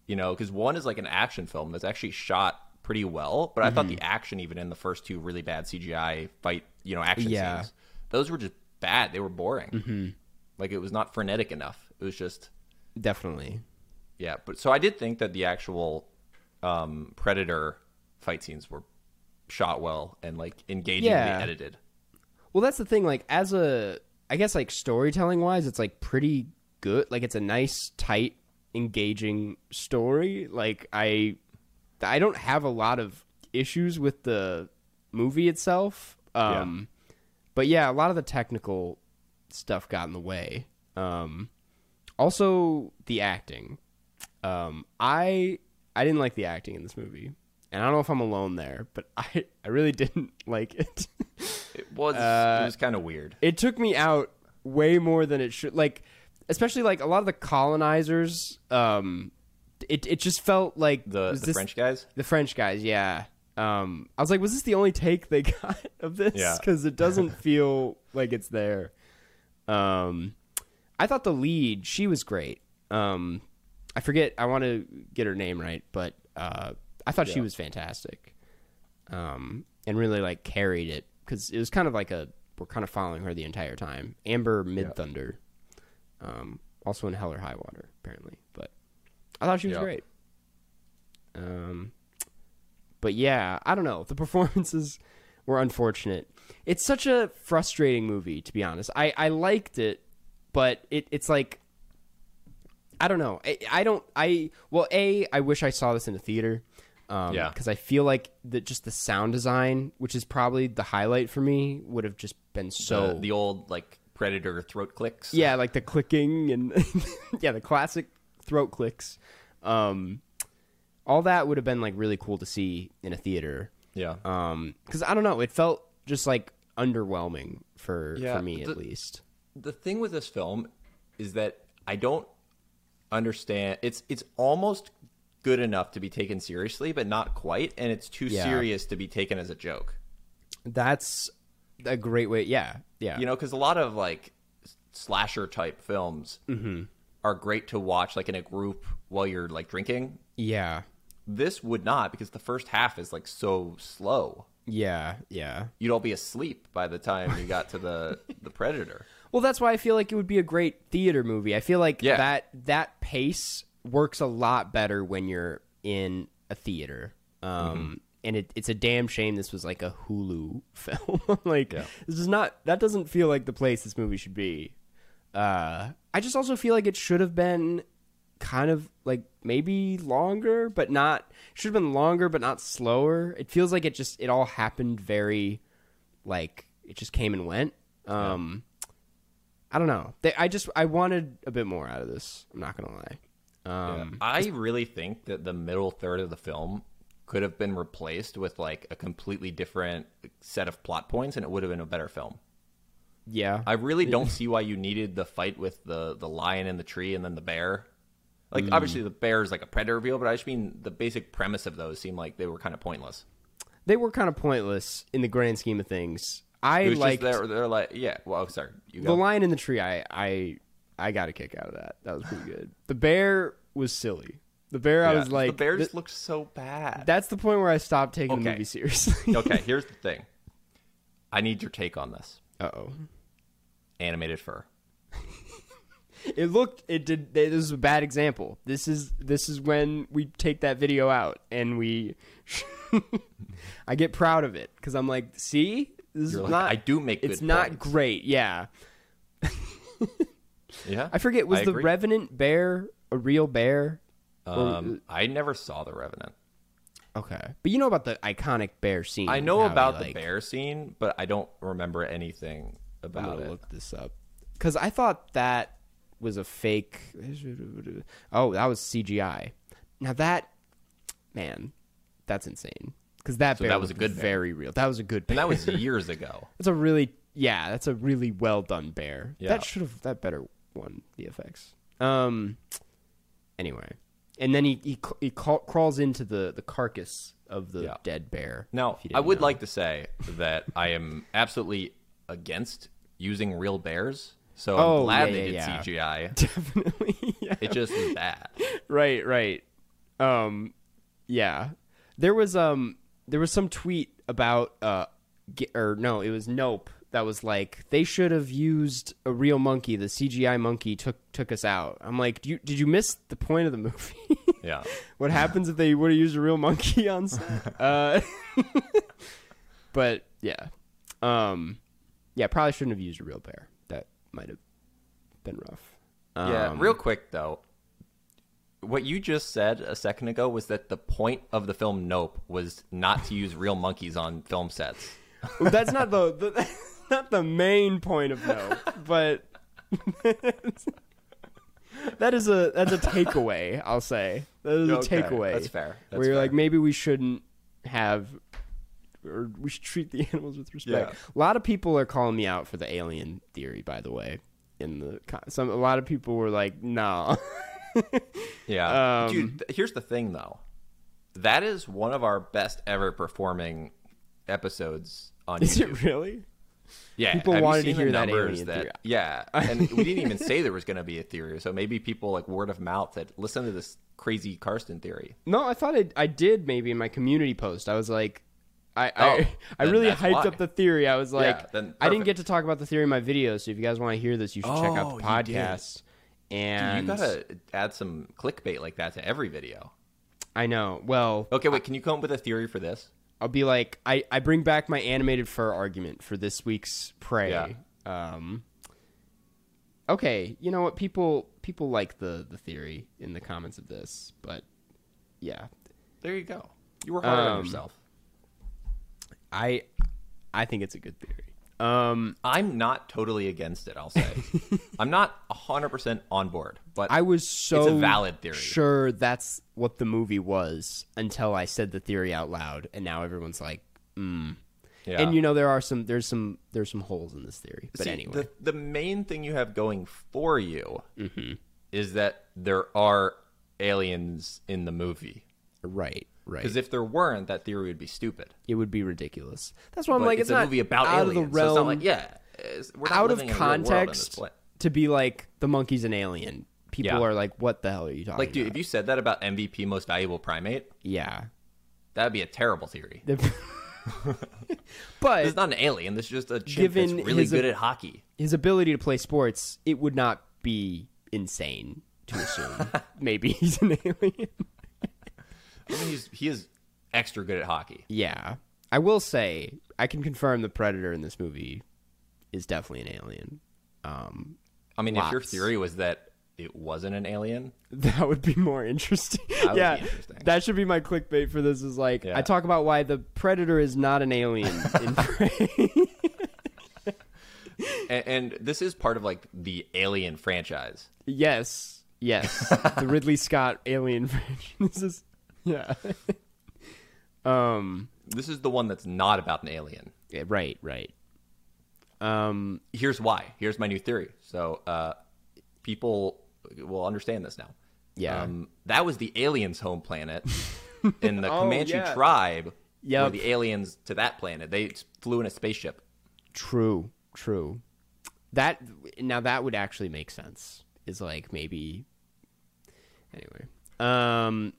Speaker 1: You know, because one is like an action film that's actually shot pretty well, but I thought
Speaker 2: Mm-hmm.
Speaker 1: the action even in the first two really bad CGI fight, you know, action
Speaker 2: Yeah.
Speaker 1: scenes, those were just bad. They were boring. Mm-hmm. Like it was not frenetic enough. It was just
Speaker 2: definitely
Speaker 1: yeah. But so I did think that the actual um, Predator fight scenes were shot well and like engagingly
Speaker 2: Yeah.
Speaker 1: edited.
Speaker 2: well that's the thing like as a i guess like storytelling wise it's like pretty good. Like it's a nice tight engaging story. Like i i don't have a lot of issues with the movie itself. Um but yeah a lot of the technical stuff got in the way. Um also the acting. Um i i didn't like the acting in this movie and i don't know if i'm alone there but i i really didn't like it
Speaker 1: It was
Speaker 2: Uh,
Speaker 1: it was kind of weird.
Speaker 2: it took me out way more than it should like especially like a lot of the colonizers um it it just felt like
Speaker 1: The the
Speaker 2: this-
Speaker 1: French guys.
Speaker 2: the french guys yeah um i was like was this the only take they got of this
Speaker 1: Yeah.
Speaker 2: because it doesn't feel like it's there um i thought the lead she was great um i forget i want to get her name right but uh i thought she was fantastic um and really like carried it because it was kind of like a we're kind of following her the entire time. Amber Midthunder, um, also in Hell or High Water, apparently. But I thought she was
Speaker 1: Yeah.
Speaker 2: great. Um, but yeah, I don't know. The performances were unfortunate. It's such a frustrating movie, to be honest. I, I liked it, but it, it's like I don't know. I, I don't. I well, a I wish I saw this in a theater. Um,
Speaker 1: Yeah.
Speaker 2: because I feel like that just the sound design, which is probably the highlight for me, would have just been so
Speaker 1: the, the old like predator throat clicks.
Speaker 2: yeah, like the clicking and yeah, the classic throat clicks. Um, all that would have been like really cool to see in a theater.
Speaker 1: yeah.
Speaker 2: Um, because I don't know, it felt just like underwhelming for
Speaker 1: Yeah,
Speaker 2: for me
Speaker 1: the-
Speaker 2: at least.
Speaker 1: the thing with this film is that I don't understand. It's it's almost good enough to be taken seriously, but not quite, and it's too
Speaker 2: Yeah.
Speaker 1: serious to be taken as a joke.
Speaker 2: That's a great way. Yeah, yeah.
Speaker 1: You know, because a lot of like slasher type films
Speaker 2: Mm-hmm.
Speaker 1: are great to watch like in a group while you're like drinking.
Speaker 2: yeah,
Speaker 1: This would not because the first half is like so slow.
Speaker 2: yeah, yeah.
Speaker 1: You'd all be asleep by the time you got to the the predator.
Speaker 2: Well, that's why I feel like it would be a great theater movie. I feel like
Speaker 1: Yeah.
Speaker 2: that that pace works a lot better when you're in a theater. Um, and it, it's a damn shame this was like a Hulu film. like this is not that doesn't feel like the place this movie should be. Uh, I just also feel like it should have been kind of like maybe longer, but not should have been longer, but not slower. It feels like it just it all happened very like it just came and went. Um, I don't know. They, I just I wanted a bit more out of this. I'm not gonna lie. Um,
Speaker 1: I really think that the middle third of the film could have been replaced with like a completely different set of plot points and it would have been a better film.
Speaker 2: yeah,
Speaker 1: I really don't see why you needed the fight with the the lion in the tree and then the bear. Like
Speaker 2: Mm.
Speaker 1: obviously the bear is like a predator reveal, but I just mean the basic premise of those seemed like they were kind of pointless.
Speaker 2: they were kind of pointless in the grand scheme of things. I
Speaker 1: like was they're, they're like yeah. Well, sorry, you
Speaker 2: the lion in the tree. I I I got a kick out of that. That was pretty good. The bear was silly. The bear, I was like,
Speaker 1: the bear
Speaker 2: just
Speaker 1: looks so bad.
Speaker 2: that's the point where I stopped taking the movie seriously.
Speaker 1: okay, here's the thing. I need your take on this.
Speaker 2: Uh oh.
Speaker 1: Animated fur.
Speaker 2: It looked. It did. This is a bad example. This is this is when we take that video out and we. I get proud of it because I'm like, see, this
Speaker 1: You're
Speaker 2: is
Speaker 1: like,
Speaker 2: not.
Speaker 1: I do make
Speaker 2: It's not
Speaker 1: points."
Speaker 2: great. Yeah,
Speaker 1: Yeah,
Speaker 2: I forget. Was
Speaker 1: I
Speaker 2: the
Speaker 1: agree.
Speaker 2: Revenant bear a real bear?
Speaker 1: Um, I never saw the Revenant.
Speaker 2: Okay, but you know about the iconic bear scene.
Speaker 1: I know
Speaker 2: how he,
Speaker 1: about the bear scene, but I don't remember anything about it.
Speaker 2: look this up because I thought that was a fake. Oh, that was CGI. Now that man, that's insane. Because that
Speaker 1: So
Speaker 2: bear
Speaker 1: that was a good bear.
Speaker 2: very real. That was a good.
Speaker 1: And that was years ago.
Speaker 2: that's a really yeah. That's a really well done bear.
Speaker 1: Yeah.
Speaker 2: That should have that better the effects. Um. Anyway, and then he he, he ca- crawls into the the carcass of the
Speaker 1: Yeah.
Speaker 2: dead bear.
Speaker 1: Now, I would
Speaker 2: know.
Speaker 1: like to say that I am absolutely against using real bears. So I'm
Speaker 2: Oh,
Speaker 1: glad
Speaker 2: yeah,
Speaker 1: they
Speaker 2: yeah,
Speaker 1: did. CGI.
Speaker 2: definitely. yeah.
Speaker 1: It just was bad.
Speaker 2: right right um yeah there was um there was some tweet about uh or no it was nope that was like they should have used a real monkey. The cgi monkey took took us out. I'm like you, did you miss the point of the movie?
Speaker 1: Yeah.
Speaker 2: what happens if they would have used a real monkey on set? Uh but yeah. Um yeah probably shouldn't have used a real bear. That might have been rough.
Speaker 1: Yeah.
Speaker 2: Um,
Speaker 1: Real quick though, what you just said a second ago was that the point of the film Nope was not to use real monkeys on film sets.
Speaker 2: That's not the, the not the main point of no, but that is a that's a takeaway. I'll say that is a takeaway.
Speaker 1: that's fair. That's
Speaker 2: where you're
Speaker 1: fair.
Speaker 2: like maybe we shouldn't have, or we should treat the animals with respect.
Speaker 1: Yeah.
Speaker 2: A lot of people are calling me out for the alien theory, by the way. In the some, a lot of people were like, "Nah."
Speaker 1: Yeah.
Speaker 2: Um,
Speaker 1: Dude, here's the thing though. That is one of our best ever performing episodes on
Speaker 2: is
Speaker 1: YouTube.
Speaker 2: it really?
Speaker 1: Yeah,
Speaker 2: People
Speaker 1: have
Speaker 2: wanted to hear that
Speaker 1: numbers
Speaker 2: alien theory.
Speaker 1: Yeah, and we didn't even say there was going to be a theory, so maybe people like word of mouth that listen to this crazy Karsten theory.
Speaker 2: No, I thought I, I did maybe in my community post. I was like, I
Speaker 1: Oh,
Speaker 2: I, I really hyped
Speaker 1: why.
Speaker 2: up the theory. I was like,
Speaker 1: then
Speaker 2: I didn't get to talk about the theory in my video, so if you guys want to hear this, you should check out
Speaker 1: Oh,
Speaker 2: the
Speaker 1: you
Speaker 2: podcast.
Speaker 1: Dude,
Speaker 2: And
Speaker 1: you gotta add some clickbait like that to every video.
Speaker 2: I know. Well,
Speaker 1: Okay, wait. Can you come up with a theory for this?
Speaker 2: I'll be like, I, I bring back my animated fur argument for this week's prey.
Speaker 1: Yeah.
Speaker 2: Um, okay, you know what? People people like the the theory in the comments of this, but yeah,
Speaker 1: There you go. You were hard on
Speaker 2: Um,
Speaker 1: yourself.
Speaker 2: I I think it's a good theory. Um,
Speaker 1: I'm not totally against it. I'll say. I'm not 100 percent on board, but
Speaker 2: I was so
Speaker 1: a valid theory.
Speaker 2: sure that's what the movie was until I said the theory out loud, and now everyone's like, mm.
Speaker 1: yeah.
Speaker 2: And you know there are some there's some there's some holes in this theory, but
Speaker 1: See,
Speaker 2: anyway,
Speaker 1: the the main thing you have going for you
Speaker 2: Mm-hmm.
Speaker 1: is that there are aliens in the movie.
Speaker 2: right, right.
Speaker 1: Because if there weren't, that theory would be stupid.
Speaker 2: it would be ridiculous. That's why I'm
Speaker 1: But
Speaker 2: like,
Speaker 1: it's,
Speaker 2: it's,
Speaker 1: a
Speaker 2: not
Speaker 1: movie about
Speaker 2: out
Speaker 1: aliens.
Speaker 2: of the realm,
Speaker 1: so it's not like yeah, it's- we're not
Speaker 2: out of
Speaker 1: living in a real world in this
Speaker 2: context to be like the monkey's an alien. People
Speaker 1: Yeah.
Speaker 2: are like, "What the hell are you talking about?
Speaker 1: Like, dude,
Speaker 2: about?"
Speaker 1: if you said that about MVP, most valuable primate,
Speaker 2: yeah,
Speaker 1: that'd be a terrible theory.
Speaker 2: but
Speaker 1: it's not an alien. This is just a chimp
Speaker 2: Given
Speaker 1: that's really good at hockey.
Speaker 2: his ability to play sports, it would not be insane to assume maybe he's an alien.
Speaker 1: I mean, he's he is extra good at hockey.
Speaker 2: yeah, I will say I can confirm the predator in this movie is definitely an alien. Um,
Speaker 1: I mean, if your theory was that it wasn't an alien,
Speaker 2: That would be more interesting.
Speaker 1: would
Speaker 2: yeah,
Speaker 1: interesting.
Speaker 2: that should be my clickbait for this. Is like
Speaker 1: Yeah.
Speaker 2: I talk about why the predator is not an alien in Prey.
Speaker 1: and, and this is part of like the Alien franchise.
Speaker 2: yes, yes, the Ridley Scott Alien franchise. This is yeah. um.
Speaker 1: This is the one that's not about an alien.
Speaker 2: yeah, right. Right. Um.
Speaker 1: Here's why. Here's my new theory. So, uh, people will understand this now.
Speaker 2: Yeah.
Speaker 1: Um, that was the aliens' home planet, and the
Speaker 2: Oh,
Speaker 1: Comanche
Speaker 2: yeah.
Speaker 1: tribe were
Speaker 2: Yep.
Speaker 1: the aliens to that planet. They flew in a spaceship.
Speaker 2: True. True. That now that would actually make sense. Is like maybe. Anyway. Um.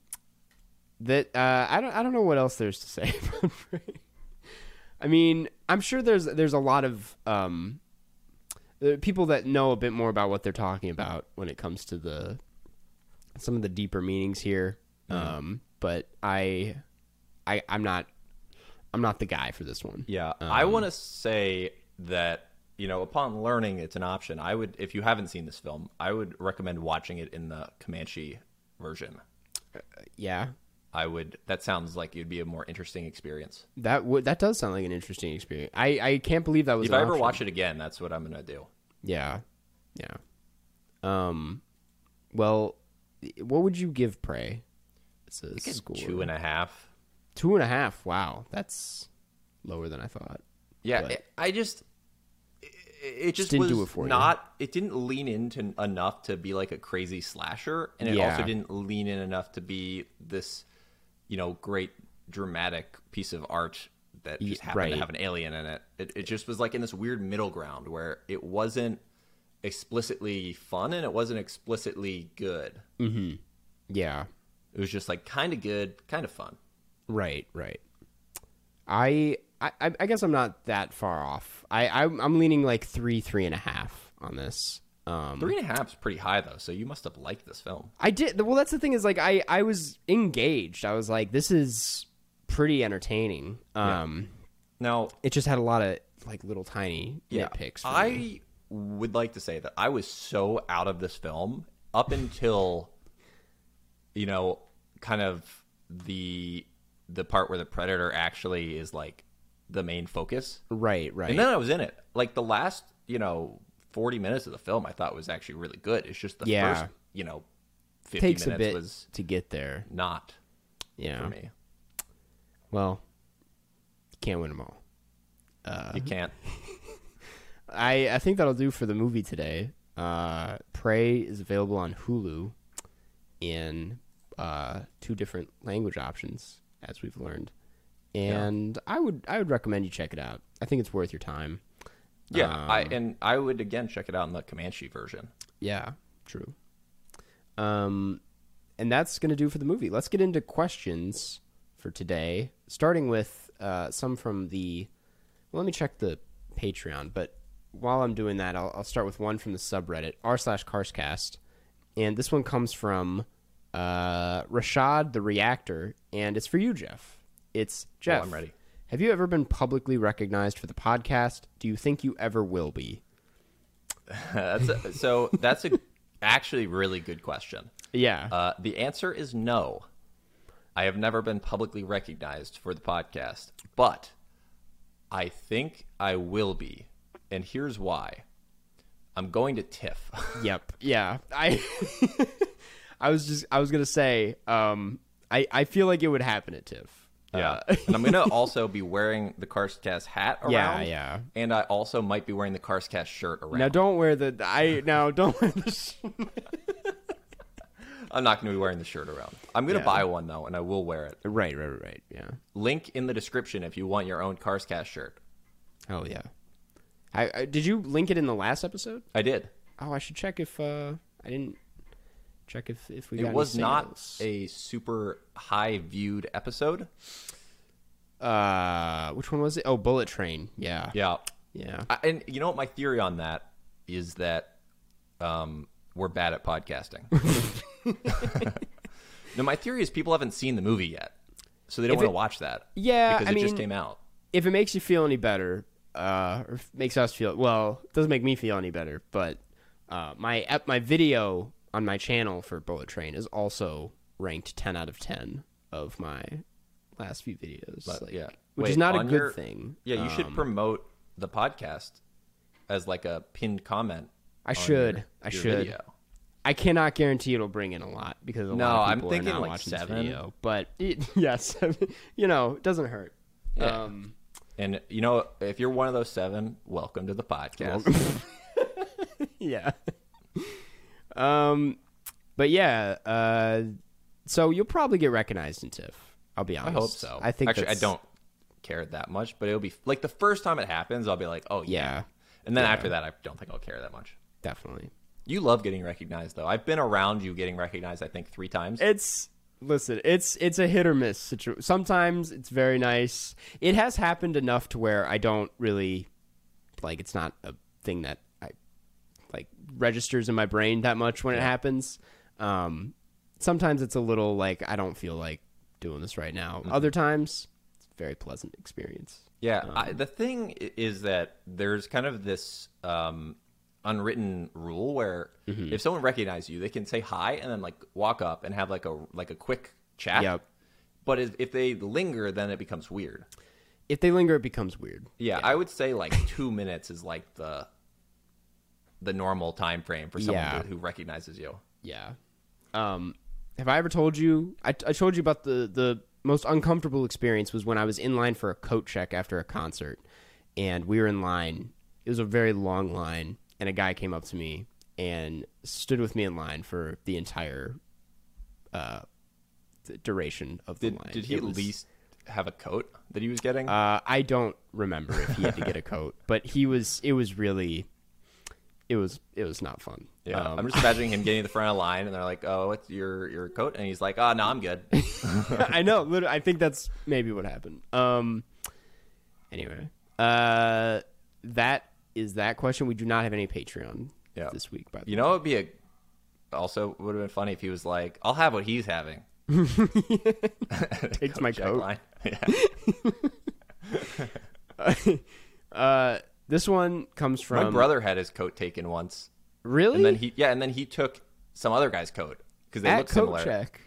Speaker 2: That uh, I don't I don't know what else there's to say. I mean, I'm sure there's there's a lot of um, uh, people that know a bit more about what they're talking about when it comes to the some of the deeper meanings here. Um, but I, I I'm not I'm not the guy for this one.
Speaker 1: Yeah, I want to say that you know, upon learning it's an option, I would, if you haven't seen this film, I would recommend watching it in the Comanche version.
Speaker 2: Yeah,
Speaker 1: I would. That sounds like it'd be a more interesting experience.
Speaker 2: that would that does sound like an interesting experience. I I can't believe that was.
Speaker 1: If I ever
Speaker 2: option.
Speaker 1: watch it again, that's what I'm gonna do.
Speaker 2: Yeah, yeah. Um, well, what would you give Prey? It's a score.
Speaker 1: Two and a half.
Speaker 2: Two and a half. Wow, that's lower than I thought.
Speaker 1: Yeah, it- I just. It, it just,
Speaker 2: didn't
Speaker 1: was
Speaker 2: do it for you.
Speaker 1: not. It didn't lean into enough to be like a crazy slasher, and it also didn't lean in enough to be this, you know, great dramatic piece of art that just happened
Speaker 2: right.
Speaker 1: to have an alien in it. it. It just was like in this weird middle ground where it wasn't explicitly fun and it wasn't explicitly good. Mm-hmm.
Speaker 2: Yeah,
Speaker 1: It was just like kind of good, kind of fun.
Speaker 2: right, right. I I I guess I'm not that far off. I I'm, I'm leaning like three three and a half on this. Um,
Speaker 1: Three and a half's pretty high though, so you must have liked this film.
Speaker 2: I did. Well, that's the thing is like I I was engaged. I was like, this is pretty entertaining. Um,
Speaker 1: Now,
Speaker 2: it just had a lot of like little tiny
Speaker 1: yeah,
Speaker 2: nitpicks.
Speaker 1: I
Speaker 2: me.
Speaker 1: would like to say that I was so out of this film up until, you know, kind of the the part where the predator actually is like the main focus,
Speaker 2: right, right.
Speaker 1: and then I was in it. Like the last, you know, forty minutes of the film, I thought was actually really good. It's just the
Speaker 2: Yeah.
Speaker 1: first, you know, fifty
Speaker 2: takes a bit
Speaker 1: was
Speaker 2: to get there.
Speaker 1: not
Speaker 2: Yeah.
Speaker 1: for me.
Speaker 2: Well, can't win them all.
Speaker 1: you can't.
Speaker 2: I I think that'll do for the movie today. Uh, Prey is available on Hulu in uh, two different language options, as we've learned, and I would I would recommend you check it out. I think it's worth your time.
Speaker 1: Yeah, I
Speaker 2: Um,
Speaker 1: and I would again check it out in the Comanche version.
Speaker 2: Yeah, true. Um, and that's gonna do for the movie. Let's get into questions for today, starting with uh, some from the. Well, let me check the Patreon. But while I'm doing that, I'll, I'll start with one from the subreddit r slash Carscast, and this one comes from uh, Rashad the Reactor, and it's for you, Jeff. It's Jeff.
Speaker 1: I'm ready.
Speaker 2: Have you ever been publicly recognized for the podcast? Do you think you ever will be?
Speaker 1: that's a, so that's a actually really good question.
Speaker 2: Yeah.
Speaker 1: Uh, the answer is no. I have never been publicly recognized for the podcast, but I think I will be, and here's why. I'm going to TIFF.
Speaker 2: Yep. Yeah. I I was just I was gonna say, um I, I feel like it would happen at TIFF.
Speaker 1: Yeah,
Speaker 2: Uh,
Speaker 1: and I'm gonna also be wearing the Carscast hat around.
Speaker 2: Yeah, yeah.
Speaker 1: And I also might be wearing the Carscast shirt around.
Speaker 2: now don't wear the I now don't wear the sh-
Speaker 1: I'm not gonna be wearing the shirt around. I'm gonna
Speaker 2: Yeah.
Speaker 1: buy one though, and I will wear it.
Speaker 2: Right, right, right. Yeah.
Speaker 1: Link in the description if you want your own Carscast shirt.
Speaker 2: Oh yeah. I, I did you link it in the last episode?
Speaker 1: I did.
Speaker 2: Oh, I should check if uh I didn't check if if we got
Speaker 1: It
Speaker 2: any
Speaker 1: was not
Speaker 2: sales.
Speaker 1: a super high viewed episode.
Speaker 2: uh which one was it? Oh, Bullet Train. Yeah.
Speaker 1: Yeah.
Speaker 2: Yeah.
Speaker 1: I, and you know what? My theory on that is that um, we're bad at podcasting. no, my theory is people haven't seen the movie yet, so they don't
Speaker 2: If
Speaker 1: want to watch that.
Speaker 2: Yeah,
Speaker 1: because
Speaker 2: I
Speaker 1: it just came out.
Speaker 2: if it makes you feel any better, uh, or makes us feel well, it doesn't make me feel any better. But uh, my ep- my video on my channel for Bullet Train is also ranked ten out of ten of my last few videos.
Speaker 1: But,
Speaker 2: like,
Speaker 1: yeah.
Speaker 2: which is not a good
Speaker 1: your-
Speaker 2: thing.
Speaker 1: Yeah, you should
Speaker 2: Um,
Speaker 1: promote the podcast as like a pinned comment.
Speaker 2: I should.
Speaker 1: your-
Speaker 2: I
Speaker 1: your
Speaker 2: should.
Speaker 1: video.
Speaker 2: I cannot guarantee it'll bring in a lot because a
Speaker 1: No,
Speaker 2: lot of
Speaker 1: I'm
Speaker 2: people
Speaker 1: thinking
Speaker 2: are not
Speaker 1: like
Speaker 2: watching
Speaker 1: seven.
Speaker 2: video. But it, yes, you know, it doesn't hurt.
Speaker 1: Yeah.
Speaker 2: Um,
Speaker 1: And you know, if you're one of those seven, welcome to the podcast.
Speaker 2: yeah. Um, but yeah. Uh, so you'll probably get recognized in TIFF. I'll be honest.
Speaker 1: I hope so.
Speaker 2: I think
Speaker 1: actually I don't care that much, but it'll be like the first time it happens, I'll be like, oh yeah.
Speaker 2: Yeah,
Speaker 1: And then
Speaker 2: Yeah.
Speaker 1: after that, I don't think I'll care that much.
Speaker 2: definitely.
Speaker 1: You love getting recognized, though. I've been around you getting recognized, I think, three times.
Speaker 2: It's listen. It's it's a hit or miss situation. Sometimes it's very nice. It has happened enough to where I don't really like. It's not a thing that like registers in my brain that much when it happens. Um, sometimes it's a little like I don't feel like doing this right now.
Speaker 1: Mm-hmm.
Speaker 2: Other times, it's a very pleasant experience.
Speaker 1: yeah.
Speaker 2: Um,
Speaker 1: I, the thing is that there's kind of this um, unwritten rule where
Speaker 2: Mm-hmm.
Speaker 1: if someone recognizes you, they can say hi and then like walk up and have like a like a quick chat.
Speaker 2: Yep.
Speaker 1: But if, if they linger, then it becomes weird.
Speaker 2: If they linger, it becomes weird.
Speaker 1: Yeah, I would say like two minutes is like the the normal time frame for someone
Speaker 2: Yeah.
Speaker 1: who, who recognizes you.
Speaker 2: Yeah. Um, have I ever told you? I, I told you about the the most uncomfortable experience was when I was in line for a coat check after a concert, and we were in line. It was a very long line, and a guy came up to me and stood with me in line for the entire uh, the duration of the
Speaker 1: Did
Speaker 2: line.
Speaker 1: did he
Speaker 2: It
Speaker 1: at
Speaker 2: was-
Speaker 1: least have a coat that he was getting?
Speaker 2: Uh, I don't remember if he had to get a coat, but he was. It was really. It was. It was not fun.
Speaker 1: yeah,
Speaker 2: Um,
Speaker 1: I'm just imagining him getting to the front of the line, and they're like, "Oh, what's your your coat?" And he's like, "Oh, no, I'm good."
Speaker 2: I know. Literally, I think that's maybe what happened. Um. Anyway, uh, that is that question. We do not have any Patreon
Speaker 1: Yeah.
Speaker 2: this week. By the way.
Speaker 1: You know, it'd be a also would have been funny if he was like, "I'll have what he's having."
Speaker 2: Takes my coat.
Speaker 1: line. Yeah.
Speaker 2: Uh, this one comes from
Speaker 1: My brother had his coat taken once,
Speaker 2: Really?
Speaker 1: and then he yeah, and then he took some other guy's coat because they
Speaker 2: at
Speaker 1: look
Speaker 2: coat
Speaker 1: similar.
Speaker 2: check.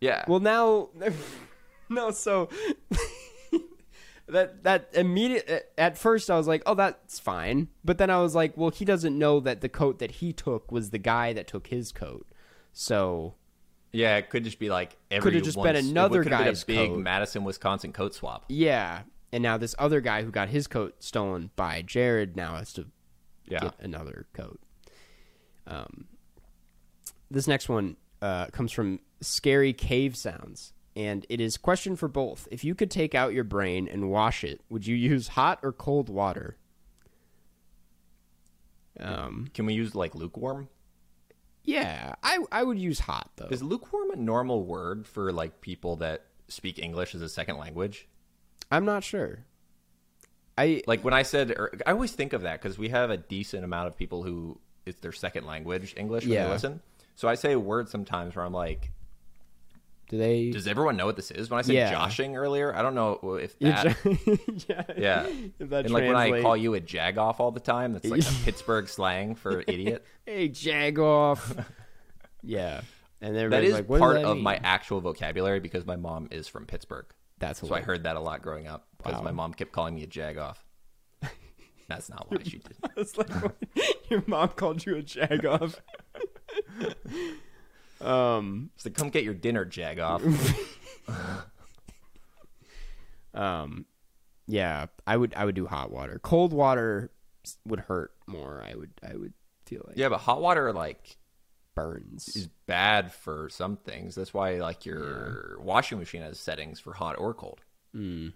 Speaker 1: Yeah.
Speaker 2: Well, now, no. So that that immediate at first I was like, oh, that's fine. But then I was like, well, he doesn't know that the coat that he took was the guy that took his coat. So
Speaker 1: Yeah, it could just be like every
Speaker 2: Could've just been
Speaker 1: once- it
Speaker 2: another
Speaker 1: could have been
Speaker 2: guy's
Speaker 1: a big
Speaker 2: coat.
Speaker 1: Madison, Wisconsin coat swap.
Speaker 2: yeah. And now this other guy who got his coat stolen by Jared now has to
Speaker 1: Yeah,
Speaker 2: get another coat. Um, this next one uh, comes from Scary Cave Sounds, and it is question for both. If you could take out your brain and wash it, would you use hot or cold water? Um,
Speaker 1: can we use like lukewarm?
Speaker 2: yeah, I I would use hot though.
Speaker 1: Is lukewarm a normal word for like people that speak English as a second language?
Speaker 2: I'm not sure. I
Speaker 1: Like when I said, er, I always think of that because we have a decent amount of people who it's their second language English when
Speaker 2: Yeah.
Speaker 1: they listen. So I say a word sometimes where I'm like,
Speaker 2: do they?
Speaker 1: does everyone know what this is? When I said
Speaker 2: Yeah.
Speaker 1: joshing earlier, I don't know if that.
Speaker 2: yeah.
Speaker 1: yeah.
Speaker 2: If that
Speaker 1: And like when I call you a jagoff all the time, that's like a Pittsburgh slang for idiot.
Speaker 2: hey, jagoff. yeah, and
Speaker 1: That is
Speaker 2: like,
Speaker 1: part
Speaker 2: that
Speaker 1: of
Speaker 2: mean?
Speaker 1: my actual vocabulary because my mom is from Pittsburgh.
Speaker 2: That's
Speaker 1: So I heard that a lot growing up because
Speaker 2: Wow.
Speaker 1: my mom kept calling me a jagoff. That's not why she did.
Speaker 2: It's like your mom called you a jagoff. um,
Speaker 1: She's like, come get your dinner, jagoff.
Speaker 2: um, yeah, I would I would do hot water. Cold water would hurt more. I would I would feel like
Speaker 1: yeah, but hot water like
Speaker 2: burns.
Speaker 1: is bad for some things. That's why like your washing machine has settings for hot or cold.
Speaker 2: Mm.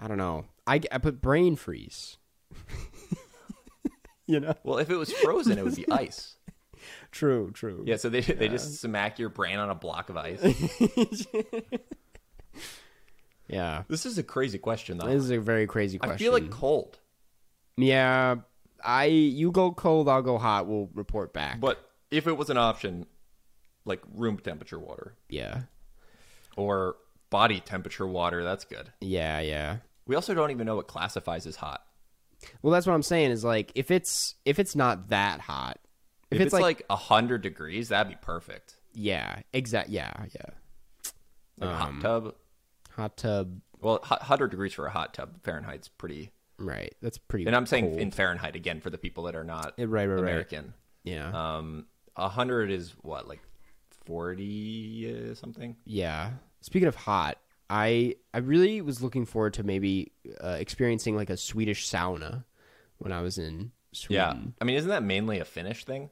Speaker 2: I don't know. I I put brain freeze. you know.
Speaker 1: Well, if it was frozen, it would be ice.
Speaker 2: True. True.
Speaker 1: Yeah, so they they just smack your brain on a block of ice.
Speaker 2: Yeah.
Speaker 1: this is a crazy question though.
Speaker 2: This is a very crazy question.
Speaker 1: I feel like cold,
Speaker 2: Yeah, I you go cold, I'll go hot. We'll report back.
Speaker 1: but if it was an option, like room temperature water
Speaker 2: yeah,
Speaker 1: or body temperature water, that's good.
Speaker 2: yeah, yeah.
Speaker 1: We also don't even know what classifies as hot.
Speaker 2: Well, that's what I'm saying. Is like if it's if it's not that hot,
Speaker 1: If, it's, like a hundred degrees, that'd be perfect.
Speaker 2: yeah, exact, yeah, yeah.
Speaker 1: Like
Speaker 2: Um,
Speaker 1: hot tub.
Speaker 2: Hot tub,
Speaker 1: Well, hundred degrees for a hot tub Fahrenheit's pretty.
Speaker 2: right? That's pretty.
Speaker 1: And I'm saying
Speaker 2: cold.
Speaker 1: in Fahrenheit again for the people that are not
Speaker 2: right, right, right.
Speaker 1: American.
Speaker 2: yeah,
Speaker 1: Um, a hundred is what like forty uh, something.
Speaker 2: yeah. Speaking of hot, I I really was looking forward to maybe uh, experiencing like a Swedish sauna when I was in Sweden.
Speaker 1: Yeah, I mean, isn't that mainly a Finnish thing?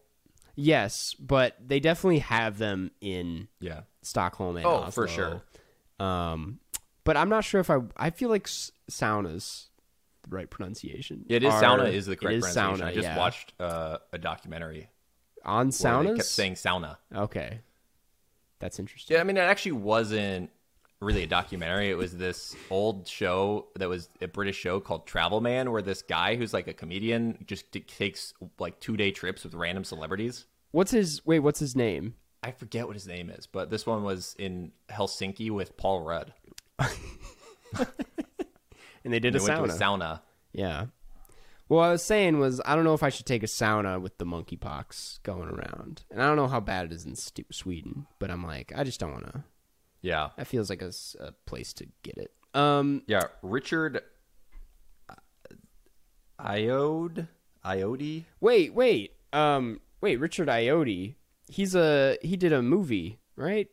Speaker 2: Yes, but they definitely have them in
Speaker 1: Yeah.
Speaker 2: Stockholm and
Speaker 1: Oh, for sure.
Speaker 2: Um, but I'm not sure if I. I feel like saunas, the right pronunciation.
Speaker 1: Yeah, it is
Speaker 2: are-
Speaker 1: sauna is the correct pronunciation.
Speaker 2: sauna,
Speaker 1: I just
Speaker 2: yeah.
Speaker 1: watched uh, a documentary
Speaker 2: on saunas.
Speaker 1: they kept saying sauna.
Speaker 2: okay, that's interesting.
Speaker 1: Yeah, I mean, it actually wasn't really a documentary. It was this old show that was a British show called Travel Man, where this guy who's like a comedian just takes like two day trips with random celebrities.
Speaker 2: What's his wait? What's his name?
Speaker 1: I forget what his name is, but this one was in Helsinki with Paul Rudd.
Speaker 2: And they did
Speaker 1: They
Speaker 2: a
Speaker 1: went
Speaker 2: sauna.
Speaker 1: a sauna.
Speaker 2: yeah. What I was saying was, I don't know if I should take a sauna with the monkeypox going around, and I don't know how bad it is in Stu- Sweden. But I'm like, I just don't want to.
Speaker 1: Yeah,
Speaker 2: That feels like a place to get it. Um,
Speaker 1: yeah. Richard uh, Iode, Iode.
Speaker 2: Wait, wait. Um, wait. Richard Iotti. He's a he did a movie, right?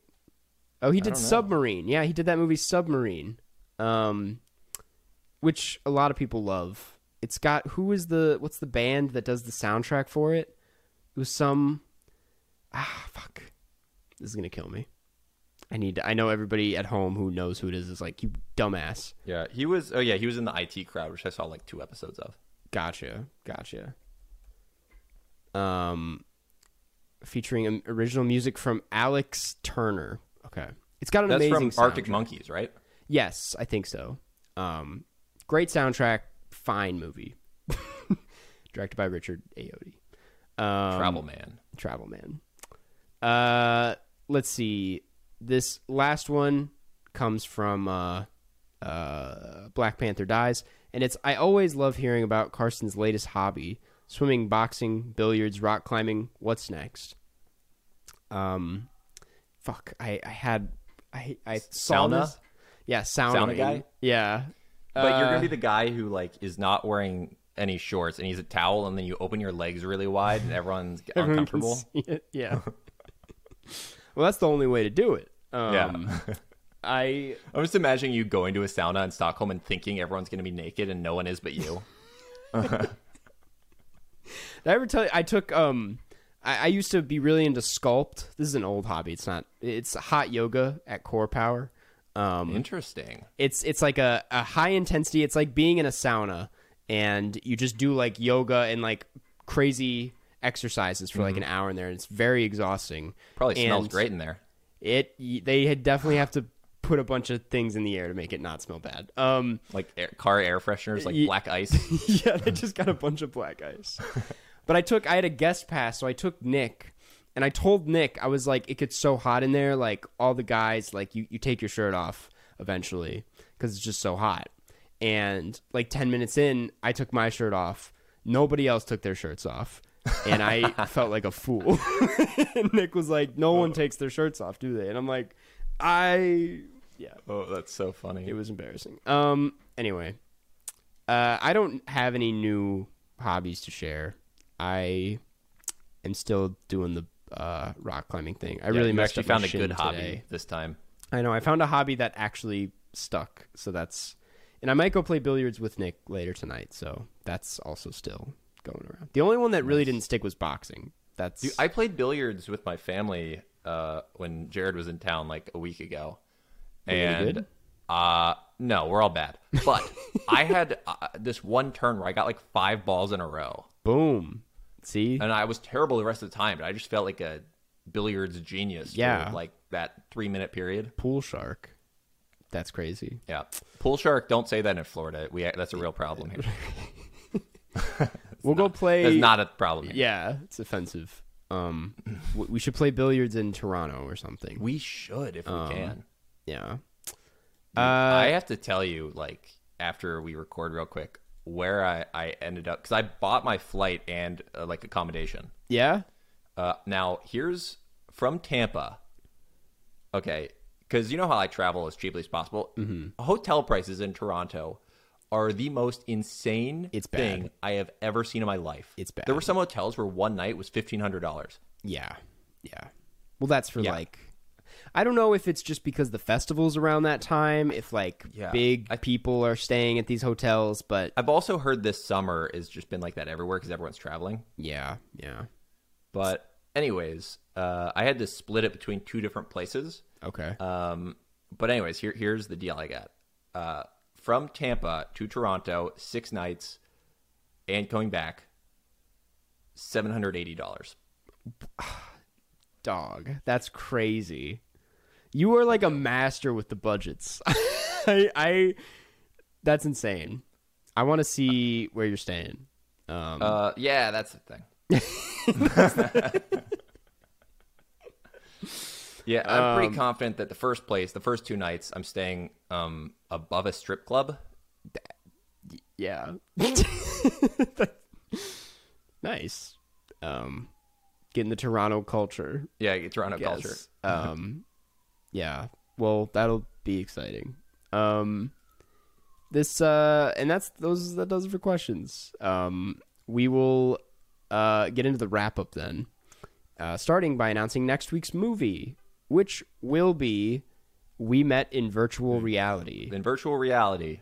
Speaker 2: Oh, he did. Submarine. Yeah, he did that movie Submarine. Um, which a lot of people love. It's got who is the what's the band that does the soundtrack for it? It was some ah fuck. This is gonna kill me. I need. To, I know everybody at home who knows who it is is like you dumbass.
Speaker 1: Yeah, he was. Oh yeah, he was in the IT crowd, which I saw like two episodes of.
Speaker 2: Gotcha, gotcha. Um, featuring original music from Alex Turner. Okay, it's got an
Speaker 1: That's
Speaker 2: amazing
Speaker 1: from Arctic. Monkeys, right?
Speaker 2: Yes, I think so. Um, great soundtrack, fine movie. Directed by Richard Ayoade. Um,
Speaker 1: Travel Man.
Speaker 2: Travel Man. Uh, let's see. This last one comes from uh, uh, Black Panther Dies, and it's I always love hearing about Carson's latest hobby: swimming, boxing, billiards, rock climbing. What's next? Um, fuck. I I had I I saw
Speaker 1: Sauna?
Speaker 2: this. Yeah, sauna,
Speaker 1: Sauna guy?
Speaker 2: Yeah,
Speaker 1: But you're
Speaker 2: Uh,
Speaker 1: gonna be the guy who like is not wearing any shorts and he's a towel, and then you open your legs really wide, and everyone's
Speaker 2: Everyone
Speaker 1: uncomfortable.
Speaker 2: Yeah. well, that's the only way to do it. Um,
Speaker 1: yeah.
Speaker 2: I
Speaker 1: I'm just imagining you going to a sauna in Stockholm and thinking everyone's gonna be naked and no one is but you.
Speaker 2: did I ever tell you I took um I, I used to be really into sculpt. This is an old hobby. It's not. It's hot yoga at CorePower. Um,
Speaker 1: Interesting.
Speaker 2: it's it's like a, a high intensity. It's like being in a sauna, and you just do like yoga and like crazy exercises for like an hour in there. And it's very exhausting.
Speaker 1: Probably smells
Speaker 2: And
Speaker 1: great in there.
Speaker 2: It they had definitely have to put a bunch of things in the air to make it not smell bad. Um,
Speaker 1: Like air, car air fresheners, like
Speaker 2: Ye-
Speaker 1: black ice.
Speaker 2: yeah, they just got a bunch of black ice. but I took, I had a guest pass, so I took Nick, and I told Nick, I was like, it gets so hot in there, like all the guys, like you, you take your shirt off eventually because it's just so hot. And like ten minutes in, I took my shirt off. Nobody else took their shirts off. and I felt like a fool. and Nick was like, "No one takes their shirts off, do they?" And I'm like, "I, yeah."
Speaker 1: oh, that's so funny.
Speaker 2: It was embarrassing. Um. Anyway, uh, I don't have any new hobbies to share. I am still doing the uh, rock climbing thing. I
Speaker 1: Yeah,
Speaker 2: really
Speaker 1: you actually found a good hobby
Speaker 2: today.
Speaker 1: this time.
Speaker 2: I know. I found a hobby that actually stuck. So that's, and I might go play billiards with Nick later tonight. So that's also still going around. The only one that really didn't stick was boxing. That's
Speaker 1: Dude, I played billiards with my family uh, when Jared was in town like a week ago, and uh, no, we're all bad. But I had uh, this one turn where I got like five balls in a row,
Speaker 2: boom. See,
Speaker 1: and I was terrible the rest of the time. But I just felt like a billiards genius.
Speaker 2: Yeah.
Speaker 1: for, like that three minute period.
Speaker 2: pool shark. That's crazy.
Speaker 1: Yeah, pool shark. Don't say that in Florida. We that's a real problem here.
Speaker 2: we'll go play.
Speaker 1: That's not a problem. Here.
Speaker 2: Yeah, it's offensive. Um, we should play billiards in Toronto or something.
Speaker 1: We should if we
Speaker 2: Um,
Speaker 1: can.
Speaker 2: yeah.
Speaker 1: I
Speaker 2: Uh,
Speaker 1: have to tell you, like, after we record real quick, where I, I ended up, because I bought my flight and, uh, like, accommodation.
Speaker 2: yeah.
Speaker 1: Uh, now, here's from Tampa. Okay. Because you know how I travel as cheaply as possible? Mm-hmm. Hotel prices in Toronto are the most insane
Speaker 2: It's
Speaker 1: thing. I have ever seen in my life.
Speaker 2: It's bad.
Speaker 1: There were some hotels where one night was $1,500.
Speaker 2: Yeah. Yeah. Well, that's for
Speaker 1: Yeah.
Speaker 2: like. I don't know if it's just because the festival's around that time, if like
Speaker 1: Yeah.
Speaker 2: big
Speaker 1: I-
Speaker 2: people are staying at these hotels, but
Speaker 1: I've also heard this summer has just been like that everywhere because everyone's traveling.
Speaker 2: yeah, yeah.
Speaker 1: But anyways, uh, I had to split it between two different places.
Speaker 2: Okay.
Speaker 1: Um, but anyways, here here's the deal I got. Uh, from Tampa to Toronto, six nights, and coming back, seven hundred eighty dollars.
Speaker 2: Dog, that's crazy. You are like a master with the budgets. I, I, that's insane. I want to see where you're staying. Um,
Speaker 1: Uh, yeah, that's the thing. yeah, I'm
Speaker 2: Um,
Speaker 1: pretty confident that the first place, the first two nights, I'm staying um, above a strip club.
Speaker 2: yeah. nice. Um, getting the Toronto culture.
Speaker 1: Yeah, Toronto culture.
Speaker 2: Um, yeah. Well, that'll be exciting. Um, this uh, and that's those that does it for questions. Um, we will uh get into the wrap up then, uh, starting by announcing next week's movie, which will be "We Met in Virtual Reality."
Speaker 1: In virtual reality,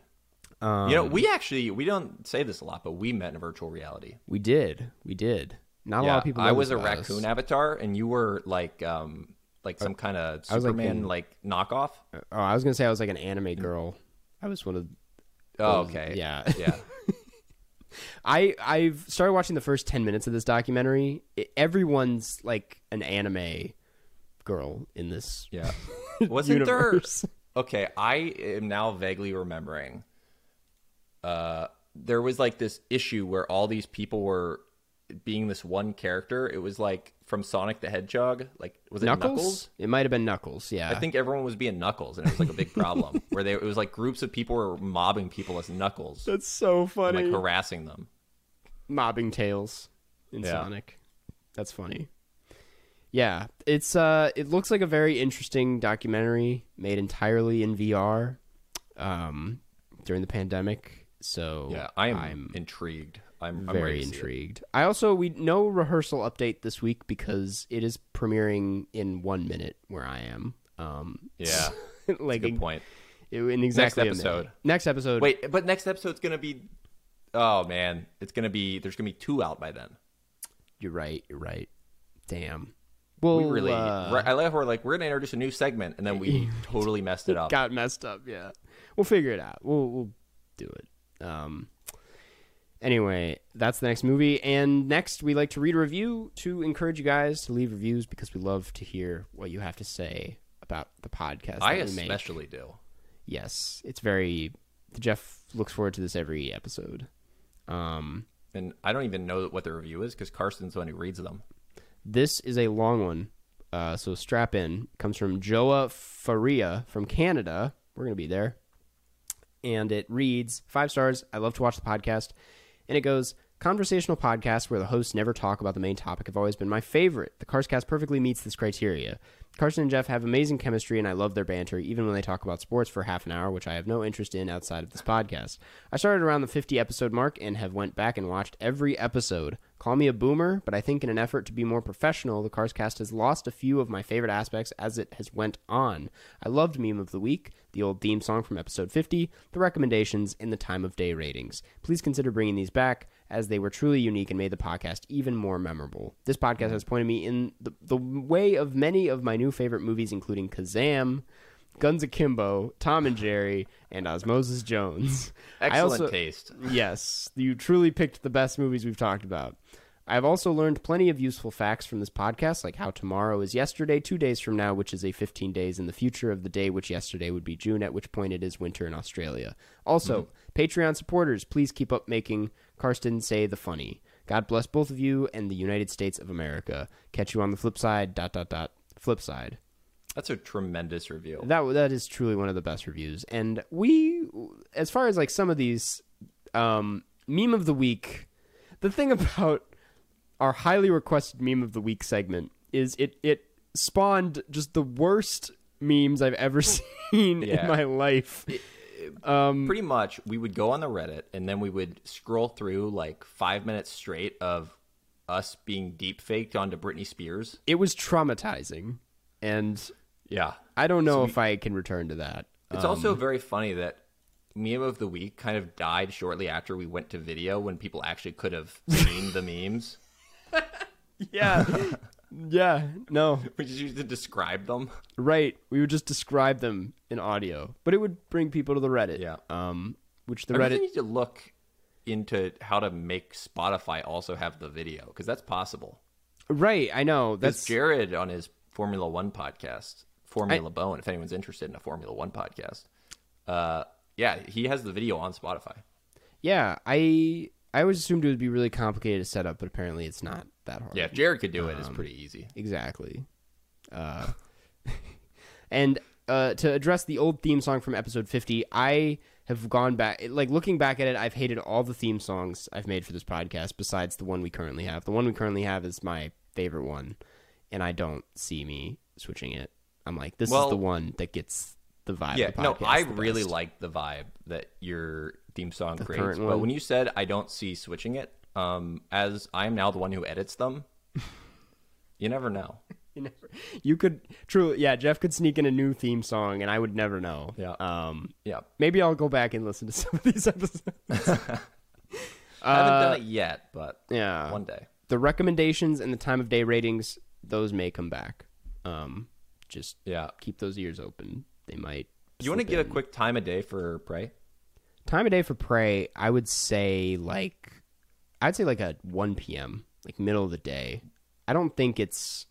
Speaker 2: Um,
Speaker 1: you know, we actually we don't say this a lot, but we met in virtual reality.
Speaker 2: we did, we did. Not a lot of people.
Speaker 1: I was a
Speaker 2: us.
Speaker 1: raccoon avatar, and you were like, um, like some kind of
Speaker 2: I was like
Speaker 1: Superman
Speaker 2: in-
Speaker 1: like knockoff.
Speaker 2: Oh, I was gonna say I was like an anime girl. I was one of
Speaker 1: Oh, okay,
Speaker 2: yeah.
Speaker 1: yeah.
Speaker 2: I I've started watching the first ten minutes of this documentary. I everyone's like an anime girl in this
Speaker 1: Yeah. Wasn't
Speaker 2: universe.
Speaker 1: there? Okay, I am now vaguely remembering. Uh, there was like this issue where all these people were being this one character. It was like from Sonic the Hedgehog. Like, was it
Speaker 2: Knuckles?
Speaker 1: Knuckles?
Speaker 2: It might have been Knuckles. Yeah,
Speaker 1: I think everyone was being Knuckles, and it was like a big problem where they it was like groups of people were mobbing people as Knuckles,
Speaker 2: that's so
Speaker 1: and,
Speaker 2: funny.
Speaker 1: like harassing them.
Speaker 2: Mobbing tails in
Speaker 1: Yeah.
Speaker 2: Sonic. That's funny. Yeah, it's uh, it looks like a very interesting documentary made entirely in VR, um, during the pandemic. So
Speaker 1: Yeah, I am
Speaker 2: I'm
Speaker 1: intrigued. I'm, I'm
Speaker 2: very
Speaker 1: to see it.
Speaker 2: intrigued. I also we no rehearsal update this week because it is premiering in one minute where I am. Um,
Speaker 1: Yeah,
Speaker 2: like
Speaker 1: good point.
Speaker 2: in exactly a minute.
Speaker 1: episode.
Speaker 2: Next episode.
Speaker 1: Wait, but next episode's gonna be. Oh man, it's gonna be. There's gonna be two out by then.
Speaker 2: you're right. You're right. Damn. Well,
Speaker 1: we really.
Speaker 2: uh,
Speaker 1: I love how we're like we're gonna introduce a new segment, and then we totally messed it up.
Speaker 2: got messed up. Yeah, we'll figure it out. We'll we'll do it. Um. Anyway, that's the next movie, and next we like to read a review to encourage you guys to leave reviews because we love to hear what you have to say about the podcast.
Speaker 1: I
Speaker 2: that we make.
Speaker 1: especially do.
Speaker 2: yes, it's very. Jeff looks forward to this every episode. Um,
Speaker 1: And I don't even know what the review is because Carson's the one who reads them.
Speaker 2: This is a long one, uh, so strap in. It comes from Joa Faria from Canada. We're going to be there. And it reads five stars. I love to watch the podcast. And it goes conversational podcasts where the hosts never talk about the main topic have always been my favorite. The Carscast perfectly meets this criteria. Carson and Jeff have amazing chemistry, and I love their banter, even when they talk about sports for half an hour, which I have no interest in outside of this podcast. I started around the 50 episode mark and have went back and watched every episode. Call me a boomer, but I think in an effort to be more professional, the Carscast has lost a few of my favorite aspects as it has went on. I loved Meme of the Week, the old theme song from episode 50, the recommendations, and the time of day ratings. Please consider bringing these back as they were truly unique and made the podcast even more memorable. This podcast has pointed me in the, the way of many of my new favorite movies, including Kazaam, Guns Akimbo, Tom and Jerry, and Osmosis Jones.
Speaker 1: Excellent
Speaker 2: also-
Speaker 1: taste.
Speaker 2: Yes, you truly picked the best movies we've talked about. I've also learned plenty of useful facts from this podcast, like how tomorrow is yesterday, two days from now, which is a 15 days in the future of the day, which yesterday would be June, at which point it is winter in Australia. Also, mm-hmm. Patreon supporters, please keep up making Karsten say the funny. God bless both of you and the United States of America. Catch you on the flip side. Dot dot dot. Flip side.
Speaker 1: That's a tremendous review.
Speaker 2: That that is truly one of the best reviews. And we, as far as like some of these um, meme of the week, the thing about our highly requested meme of the week segment is it it spawned just the worst memes I've ever seen
Speaker 1: Yeah.
Speaker 2: in my life. Um,
Speaker 1: Pretty much, we would go on the Reddit and then we would scroll through like five minutes straight of us being deep faked onto Britney Spears.
Speaker 2: it was traumatizing, and
Speaker 1: Yeah.
Speaker 2: I don't know
Speaker 1: So
Speaker 2: if I can return to that.
Speaker 1: It's also very funny that meme of the week kind of died shortly after we went to video when people actually could have seen the memes.
Speaker 2: yeah, yeah, no,
Speaker 1: We just used to describe them.
Speaker 2: Right. We would just describe them in audio, but it would bring people to the Reddit.
Speaker 1: Yeah.
Speaker 2: Um, which the
Speaker 1: I
Speaker 2: Reddit.
Speaker 1: need to look into how to make Spotify also have the video because that's possible.
Speaker 2: Right. I know.
Speaker 1: That's Jared on his Formula One podcast, Formula Bone. If anyone's interested in a Formula One podcast, uh, yeah, he has the video on Spotify.
Speaker 2: yeah. I I always assumed it would be really complicated to set up, but apparently it's not that hard.
Speaker 1: Yeah, if Jared could do it, it's pretty easy.
Speaker 2: Exactly. Uh, and uh, to address the old theme song from episode 50, I have gone back, like looking back at it, I've hated all the theme songs I've made for this podcast besides the one we currently have. The one we currently have is my favorite one, and I don't see me switching it. I'm like, this is
Speaker 1: Well-
Speaker 2: the one that gets the vibe.
Speaker 1: Yeah,
Speaker 2: of the
Speaker 1: no,
Speaker 2: podcast
Speaker 1: I
Speaker 2: the
Speaker 1: really
Speaker 2: best.
Speaker 1: like the vibe that your theme song creates.
Speaker 2: current
Speaker 1: But
Speaker 2: one?
Speaker 1: when you said I don't see switching it, um, as I am now the one who edits them, you never know.
Speaker 2: You never, you could truly, yeah. Jeff could sneak in a new theme song, and I would never know.
Speaker 1: Yeah.
Speaker 2: Um,
Speaker 1: Yeah,
Speaker 2: maybe I'll go back and listen to some of these episodes.
Speaker 1: I haven't done it yet, but
Speaker 2: Uh, Yeah.
Speaker 1: one day.
Speaker 2: the recommendations and the time of day ratings, those may come back. Um, just
Speaker 1: Yeah.
Speaker 2: keep those ears open. They might.
Speaker 1: You want to give a quick time of day for prey?
Speaker 2: time of day for prey? I would say like, I'd say like a one p.m. like middle of the day. I don't think it's.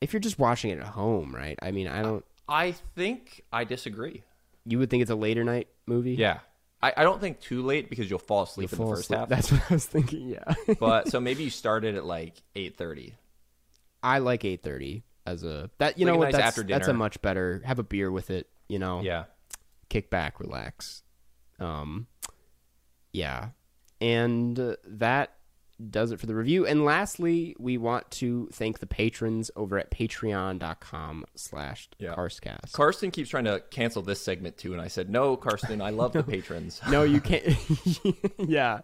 Speaker 2: If you're just watching it at home, right? I mean, I don't.
Speaker 1: I think I disagree.
Speaker 2: You would think it's a later night movie.
Speaker 1: Yeah. I, I don't think too late because you'll fall asleep in the first
Speaker 2: asleep.
Speaker 1: half.
Speaker 2: That's what I was thinking. Yeah.
Speaker 1: but so maybe you started at like eight thirty.
Speaker 2: I like eight thirty as a that you
Speaker 1: Like
Speaker 2: know what
Speaker 1: nice
Speaker 2: that's
Speaker 1: after dinner.
Speaker 2: that's a much better. Have a beer with it. You know.
Speaker 1: Yeah.
Speaker 2: kick back, relax. Um, yeah, and that does it for the review. And lastly, we want to thank the patrons over at patreon.com slash
Speaker 1: Yeah.
Speaker 2: carscast.
Speaker 1: Karsten keeps trying to cancel this segment too, and I said, No, Karsten, I love the patrons.
Speaker 2: no, you can't. yeah,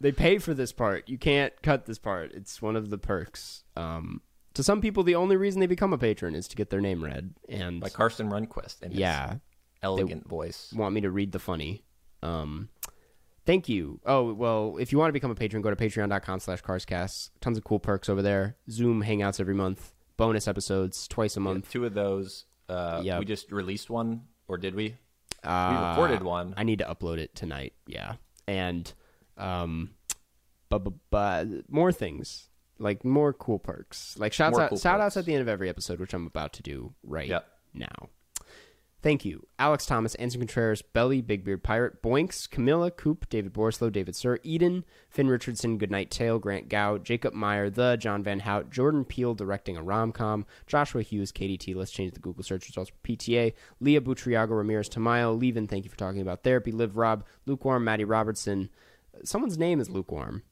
Speaker 2: they pay for this part. You can't cut this part. It's one of the perks. Um, to some people, the only reason they become a patron is to get their name read. And
Speaker 1: By Karsten Runquist and his
Speaker 2: yeah,
Speaker 1: elegant voice.
Speaker 2: want me to read the funny. Um, thank you. Oh, well, if you want to become a patron, go to patreon.com slash carscast. Tons of cool perks over there. Zoom hangouts every month. Bonus episodes twice a month.
Speaker 1: Two of those. Uh,
Speaker 2: Yep.
Speaker 1: We just released one, or did we?
Speaker 2: Uh,
Speaker 1: we recorded one.
Speaker 2: I need to upload it tonight. Yeah. And, um, but, but, more things. like more cool perks. Like shouts
Speaker 1: More
Speaker 2: out,
Speaker 1: cool
Speaker 2: shout outs at the end of every episode, which I'm about to do right
Speaker 1: Yep.
Speaker 2: now. Thank you, Alex Thomas, Anson Contreras, Belly, Big Beard Pirate, Boinks, Camilla, Coop, David Borslow, David Sir, Eden, Finn Richardson, Goodnight Tail, Grant Gow, Jacob Meyer, The, John Van Hout, Jordan Peele directing a rom com, Joshua Hughes, Katie T. Let's change the Google search results for PTA, Leah Butriago, Ramirez Tamayo, Levin, thank you for talking about therapy, Live Rob, Lukewarm, Maddie Robertson. Someone's name is Lukewarm.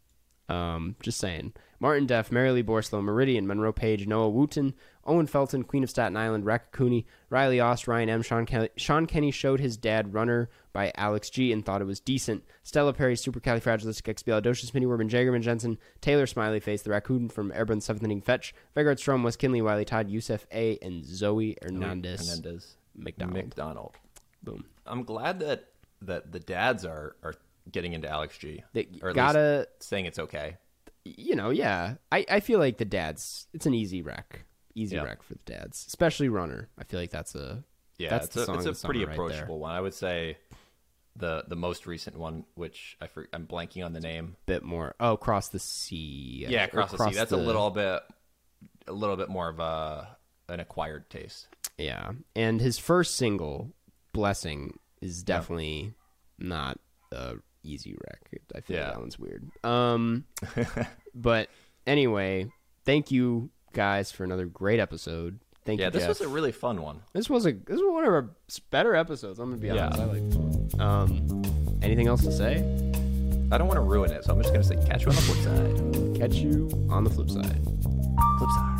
Speaker 2: Um, just saying. Martin Deff, Marilee Borslow, Meridian, Monroe Page, Noah Wooten, Owen Felton, Queen of Staten Island, Rack Cooney, Riley Ost, Ryan M. Sean, Kelly, Sean Kenny showed his dad Runner by Alex G and thought it was decent. Stella Perry, Supercalifragilisticexpialidocious, Minnie Werben, Jagerman Jensen, Taylor Smiley Face, the Raccoon from Airborne 7th Inning Fetch, Vegard Strom, Wes Kinley, Wiley Todd, Yusef A, and Zoe Hernandez.
Speaker 1: Hernandez
Speaker 2: McDonald.
Speaker 1: McDonald.
Speaker 2: Boom.
Speaker 1: I'm glad that that the dads are are getting into Alex G.
Speaker 2: They
Speaker 1: or
Speaker 2: gotta,
Speaker 1: saying it's okay.
Speaker 2: you know, yeah. I, I feel like the dads, it's an easy wreck. Easy
Speaker 1: Yeah.
Speaker 2: wreck for the dads, especially Runner. I feel like that's a
Speaker 1: Yeah,
Speaker 2: That's
Speaker 1: it's
Speaker 2: the
Speaker 1: a,
Speaker 2: song
Speaker 1: it's a pretty
Speaker 2: summer right there.
Speaker 1: approachable one. I would say the the most recent one, which I for, I'm blanking on the name.
Speaker 2: bit more. Oh, cross the sea.
Speaker 1: Yeah,
Speaker 2: Or
Speaker 1: across the sea. That's a little bit a little bit more of a an acquired taste.
Speaker 2: Yeah, and his first single, "Blessing," is definitely not a easy wreck. I feel like
Speaker 1: Yeah.
Speaker 2: that one's weird. Um, but anyway, thank you guys, for another great episode. Thank
Speaker 1: yeah,
Speaker 2: you.
Speaker 1: Yeah, this
Speaker 2: Jeff.
Speaker 1: was a really fun one.
Speaker 2: This was a this was one of our better episodes. I'm gonna be
Speaker 1: yeah.
Speaker 2: honest. I like. Um, anything else to say?
Speaker 1: I don't want to ruin it, so I'm just gonna say catch you on the flip side.
Speaker 2: Catch you on the flip side.
Speaker 1: Flip side.